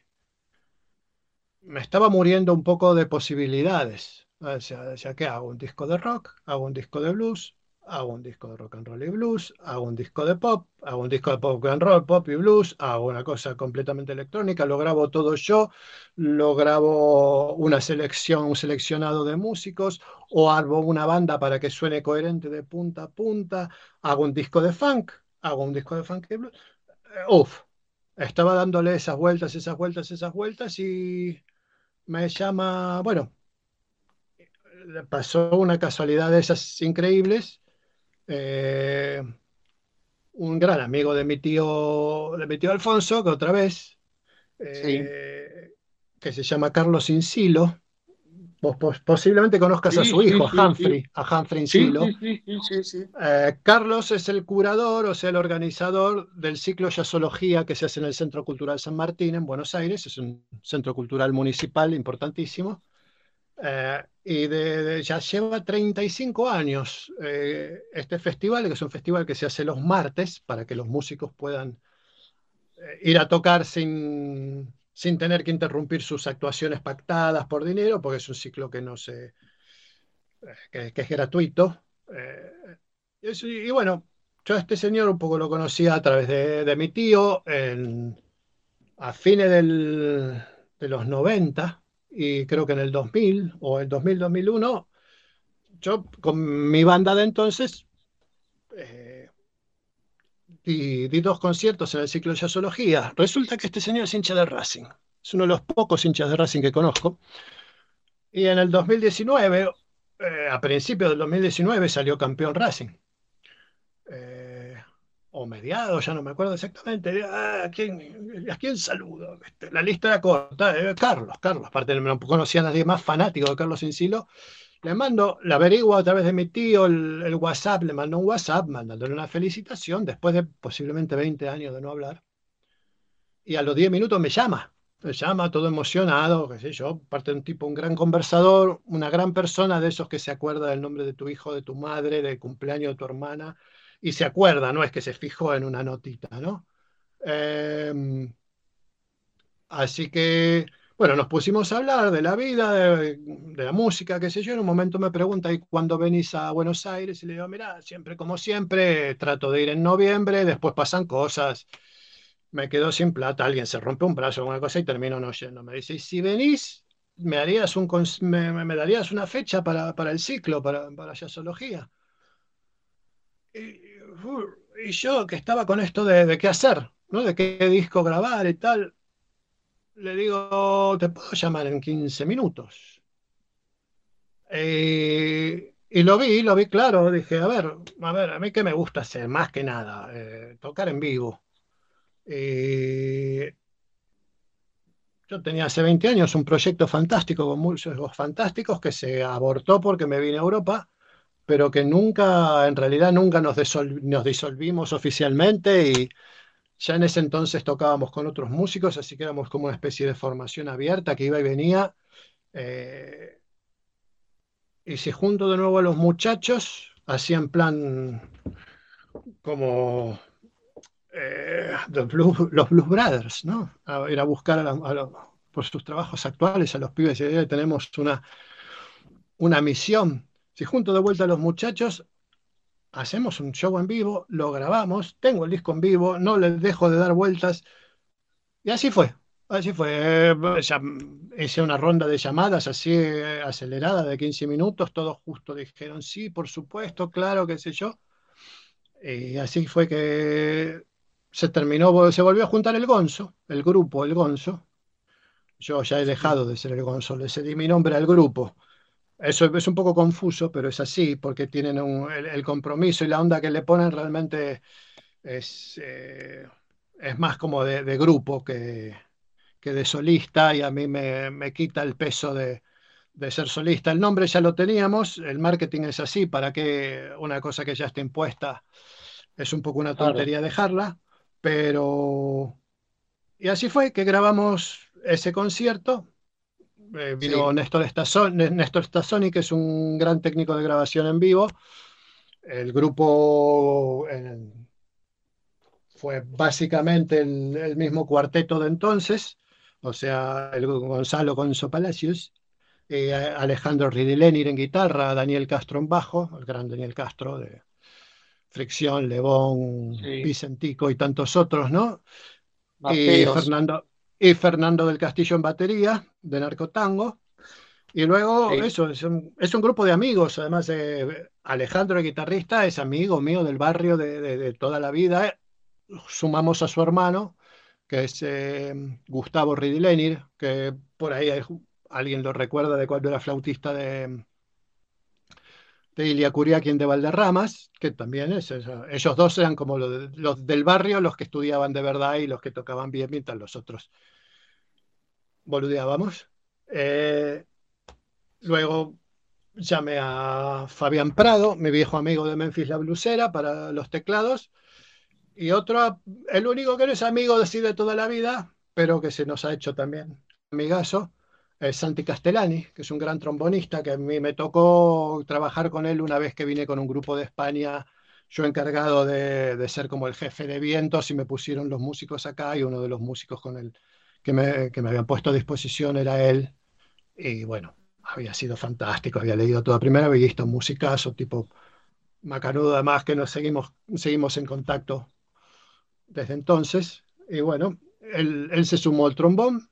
S3: me estaba muriendo un poco de posibilidades. O sea, ¿qué hago? ¿Un disco de rock? ¿Hago un disco de blues? Hago un disco de rock and roll y blues, hago un disco de pop, hago un disco de pop and roll, pop y blues, hago una cosa completamente electrónica, lo grabo todo yo, lo grabo una selección, un seleccionado de músicos, o hago una banda para que suene coherente de punta a punta, hago un disco de funk, hago un disco de funk y blues. Eh, uf, estaba dándole esas vueltas, esas vueltas, esas vueltas y me llama, bueno, pasó una casualidad de esas increíbles eh, un gran amigo de mi tío, de mi tío Alfonso, que otra vez, eh, que se llama Carlos Insilo. Vos posiblemente conozcas a su hijo, a Humphrey, a Humphrey Insilo. Eh, Carlos es el curador, o sea, el organizador del ciclo Jazzología que se hace en el Centro Cultural San Martín, en Buenos Aires. Es un centro cultural municipal importantísimo. Eh, y de, ya lleva 35 años eh, este festival, que es un festival que se hace los martes para que los músicos puedan eh, ir a tocar sin, sin tener que interrumpir sus actuaciones pactadas por dinero, porque es un ciclo que no se que, es gratuito. y, bueno, yo a este señor un poco lo conocía a través de, mi tío a fines del, de los 90 y creo que en el 2000 o el 2000-2001, yo con mi banda de entonces eh, di, dos conciertos en el ciclo de jazzología. Resulta que este señor es hincha de Racing, es uno de los pocos hinchas de Racing que conozco. Y en el 2019, eh, a principios del 2019, salió campeón Racing. O mediados, ya no me acuerdo exactamente. Ah, ¿A quién, a quién saludo? La lista era corta. Eh, Carlos, Carlos, aparte no conocía a nadie más fanático de Carlos Encilo. Le mando, le averiguo a través de mi tío el, WhatsApp, le mando un WhatsApp mandándole una felicitación después de posiblemente 20 años de no hablar. Y a los 10 minutos me llama, me llama todo emocionado, qué sé yo, parte de un tipo, un gran conversador, una gran persona de esos que se acuerda del nombre de tu hijo, de tu madre, del cumpleaños de tu hermana y se acuerda, no es que se fijó en una notita, ¿no? Em, así que, bueno, nos pusimos a hablar de la vida, de, la música, qué sé yo. En un momento me pregunta, ¿y cuándo venís a Buenos Aires? Y le digo, mira, siempre como siempre, trato de ir en noviembre, después pasan cosas. Me quedo sin plata, alguien se rompe un brazo o alguna cosa y termino no yendo. Me dice, ¿y si venís, me, harías un, me, darías una fecha para, para el ciclo, para, para jazzología? Y, y yo que estaba con esto de, qué hacer, ¿no? De qué disco grabar y tal, le digo, te puedo llamar en 15 minutos. Eh, y lo vi, lo vi claro, dije, a ver, a ver, a mí que me gusta hacer, más que nada, eh, tocar en vivo. yo tenía hace 20 años un proyecto fantástico con músicos fantásticos que se abortó porque me vine a Europa pero que nunca, en realidad nunca nos, nos disolvimos oficialmente y ya en ese entonces tocábamos con otros músicos, así que éramos como una especie de formación abierta que iba y venía. Eh, y si junto de nuevo a los muchachos, hacían plan como eh, los, Blues, Brothers, ¿no? A ir a buscar a, por sus trabajos actuales a los pibes y tenemos una, una misión si junto de vuelta a los muchachos, hacemos un show en vivo, lo grabamos, tengo el disco en vivo, no les dejo de dar vueltas. Y así fue, así fue. hice una ronda de llamadas así eh, acelerada de 15 minutos, todos justo dijeron, sí, por supuesto, claro, qué sé yo. Y así fue que se terminó, se volvió a juntar el Gonzo, el grupo, el Gonzo. Yo ya he dejado de ser el Gonzo, le cedí mi nombre al grupo. Eso es un poco confuso, pero es así, porque tienen el, compromiso y la onda que le ponen realmente es, eh, es más como de, grupo que, que, de solista y a mí me, quita el peso de, ser solista. El nombre ya lo teníamos, el marketing es así, para que una cosa que ya está impuesta es un poco una tontería dejarla, pero... Y así fue que grabamos ese concierto eh, vino Néstor, Stazoni, que es un gran técnico de grabación en vivo. El grupo fue básicamente el, mismo cuarteto de entonces, o sea, el Gonzalo Gonzo Palacios, eh, Alejandro Ridilenir en guitarra, Daniel Castro en bajo, el gran Daniel Castro de Fricción, Lebón, Vicentico y tantos otros, ¿no? Y Fernando, y Fernando del Castillo en batería, de Narcotango. Y luego, eso, es un, grupo de amigos, además de Alejandro, el guitarrista, es amigo mío del barrio de, toda la vida. Sumamos a su hermano, que es eh, Gustavo Ridilenir, que por ahí alguien lo recuerda de cuando era flautista de, de Ilia Curiaquín de Valderramas, que también es, ellos dos eran como los, del barrio, los que estudiaban de verdad y los que tocaban bien, mientras los otros boludeábamos. Eh, luego llamé a Fabián Prado, mi viejo amigo de Memphis La Blusera, para los teclados. Y otro, el único que no es amigo de toda la vida, pero que se nos ha hecho también amigazo, es Santi Castellani, que es un gran trombonista, que a mí me tocó trabajar con él una vez que vine con un grupo de España, yo encargado de, ser como el jefe de vientos y me pusieron los músicos acá y uno de los músicos con me, que me habían puesto a disposición era él. Y bueno, había sido fantástico, había leído toda primera, había visto musicazo tipo Macanudo, además que nos seguimos, seguimos en contacto desde entonces. Y bueno, él, él se sumó al trombón,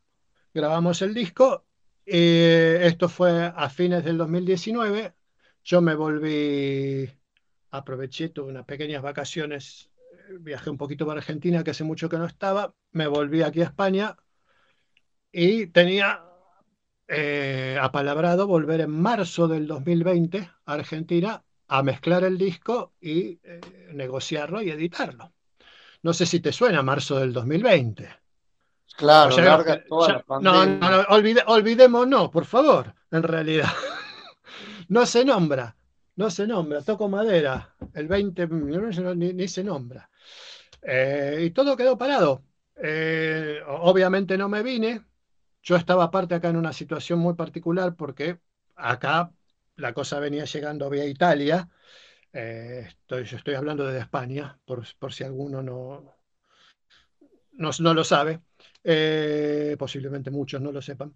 S3: grabamos el disco. Y esto fue a fines del 2019. Yo me volví, aproveché, unas pequeñas vacaciones, viajé un poquito para Argentina, que hace mucho que no estaba, me volví aquí a España y tenía eh, apalabrado volver en marzo del 2020 a Argentina a mezclar el disco y eh, negociarlo y editarlo. No sé si te suena marzo del 2020.
S4: Claro, larga toda
S3: la No, no, no, por favor, en realidad. no se nombra, no se nombra, toco madera, el 20 ni, ni se nombra. Eh, y todo quedó parado. obviamente no me vine, yo estaba aparte acá en una situación muy particular porque acá la cosa venía llegando vía Italia. Eh, estoy, yo estoy hablando desde España, por, por si alguno no, no, lo sabe. Eh, posiblemente muchos no lo sepan.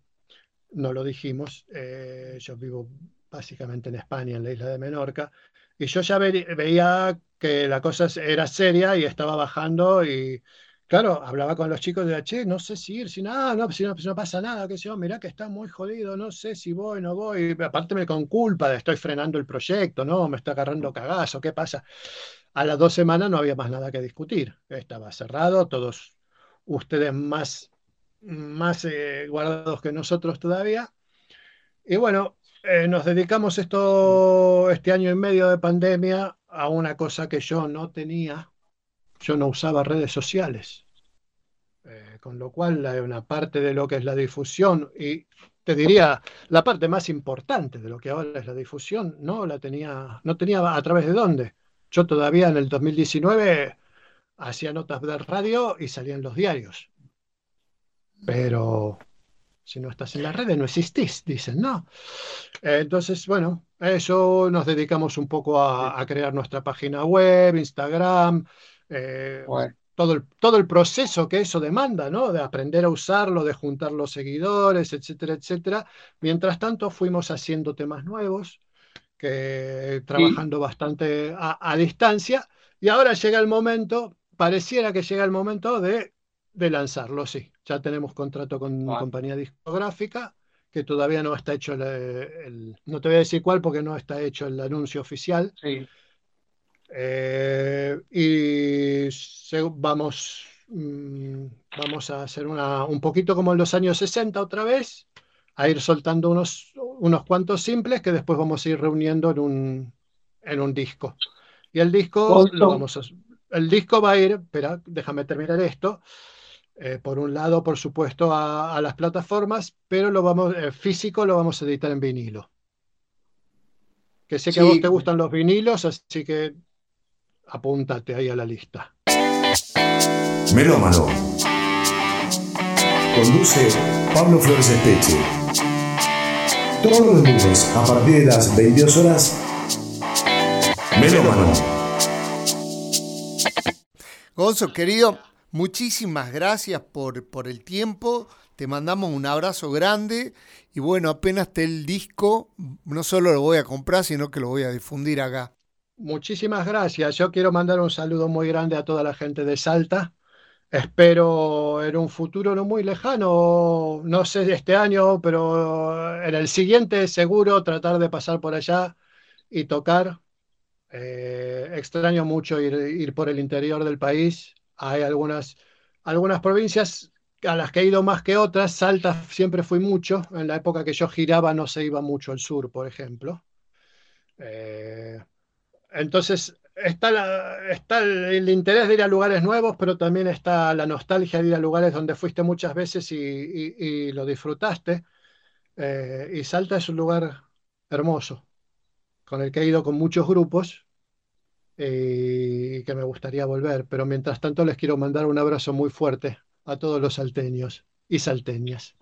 S3: No lo dijimos. Eh, yo vivo básicamente en España, en la isla de Menorca. Y yo ya veía que la cosa era seria y estaba bajando y Claro, hablaba con los chicos de, che, no sé si ir, si nada, no, si no, no pasa nada, que yo, mirá que está muy jodido, no sé si voy, no voy, aparte me con culpa de estoy frenando el proyecto, no, me está agarrando cagazo, ¿qué pasa? A las dos semanas no había más nada que discutir, estaba cerrado, todos ustedes más, más eh, guardados que nosotros todavía. Y bueno, eh, nos dedicamos esto, este año y medio de pandemia a una cosa que yo no tenía yo no usaba redes sociales. Eh, con lo cual, una parte de lo que es la difusión, y te diría, la parte más importante de lo que ahora es la difusión, no la tenía, no tenía a través de dónde. Yo todavía en el 2019 hacía notas de radio y salía en los diarios. Pero si no estás en las redes, no existís, dicen, ¿no? Entonces, bueno, eso nos dedicamos un poco a crear nuestra página web, Instagram, eh, todo, el, todo el proceso que eso demanda, ¿no? De aprender a usarlo, de juntar los seguidores, etcétera, etcétera. Mientras tanto, fuimos haciendo temas nuevos, que, trabajando bastante a, distancia, y ahora llega el momento, pareciera que llega el momento de, de lanzarlo, sí. Ya tenemos contrato con una compañía discográfica que todavía no está hecho el, no te voy a decir cuál porque no está hecho el anuncio oficial.
S4: Sí.
S3: Eh, y vamos, mm, vamos a hacer una, un poquito como en los años 60 otra vez, a ir soltando unos, unos cuantos simples que después vamos a ir reuniendo en un, en un disco. Y el disco, lo vamos a, el disco va a ir, espera, déjame terminar esto. Eh, por un lado, por supuesto, a, las plataformas, pero lo vamos, eh, físico lo vamos a editar en vinilo. Que sé que a vos te gustan los vinilos, así que apúntate ahí a la lista.
S1: Melómano. Conduce Pablo Flores Espeche. Todos los lunes a partir de las 22 horas. Melómano.
S2: Gonzo, querido, muchísimas gracias por, por el tiempo. Te mandamos un abrazo grande y bueno, apenas esté el disco, no solo lo voy a comprar, sino que lo voy a difundir acá.
S3: Muchísimas gracias. Yo quiero mandar un saludo muy grande a toda la gente de Salta. Espero en un futuro no muy lejano, no sé este año, pero en el siguiente seguro tratar de pasar por allá y tocar. Eh, extraño mucho ir, por el interior del país. Hay algunas, algunas provincias a las que he ido más que otras. Salta siempre fui mucho. En la época que yo giraba no se iba mucho al sur, por ejemplo. Eh, entonces, está, está el, interés de ir a lugares nuevos, pero también está la nostalgia de ir a lugares donde fuiste muchas veces y, lo disfrutaste. Eh, y Salta es un lugar hermoso, con el que he ido con muchos grupos y que me gustaría volver. Pero mientras tanto les quiero mandar un abrazo muy fuerte a todos los salteños y salteñas.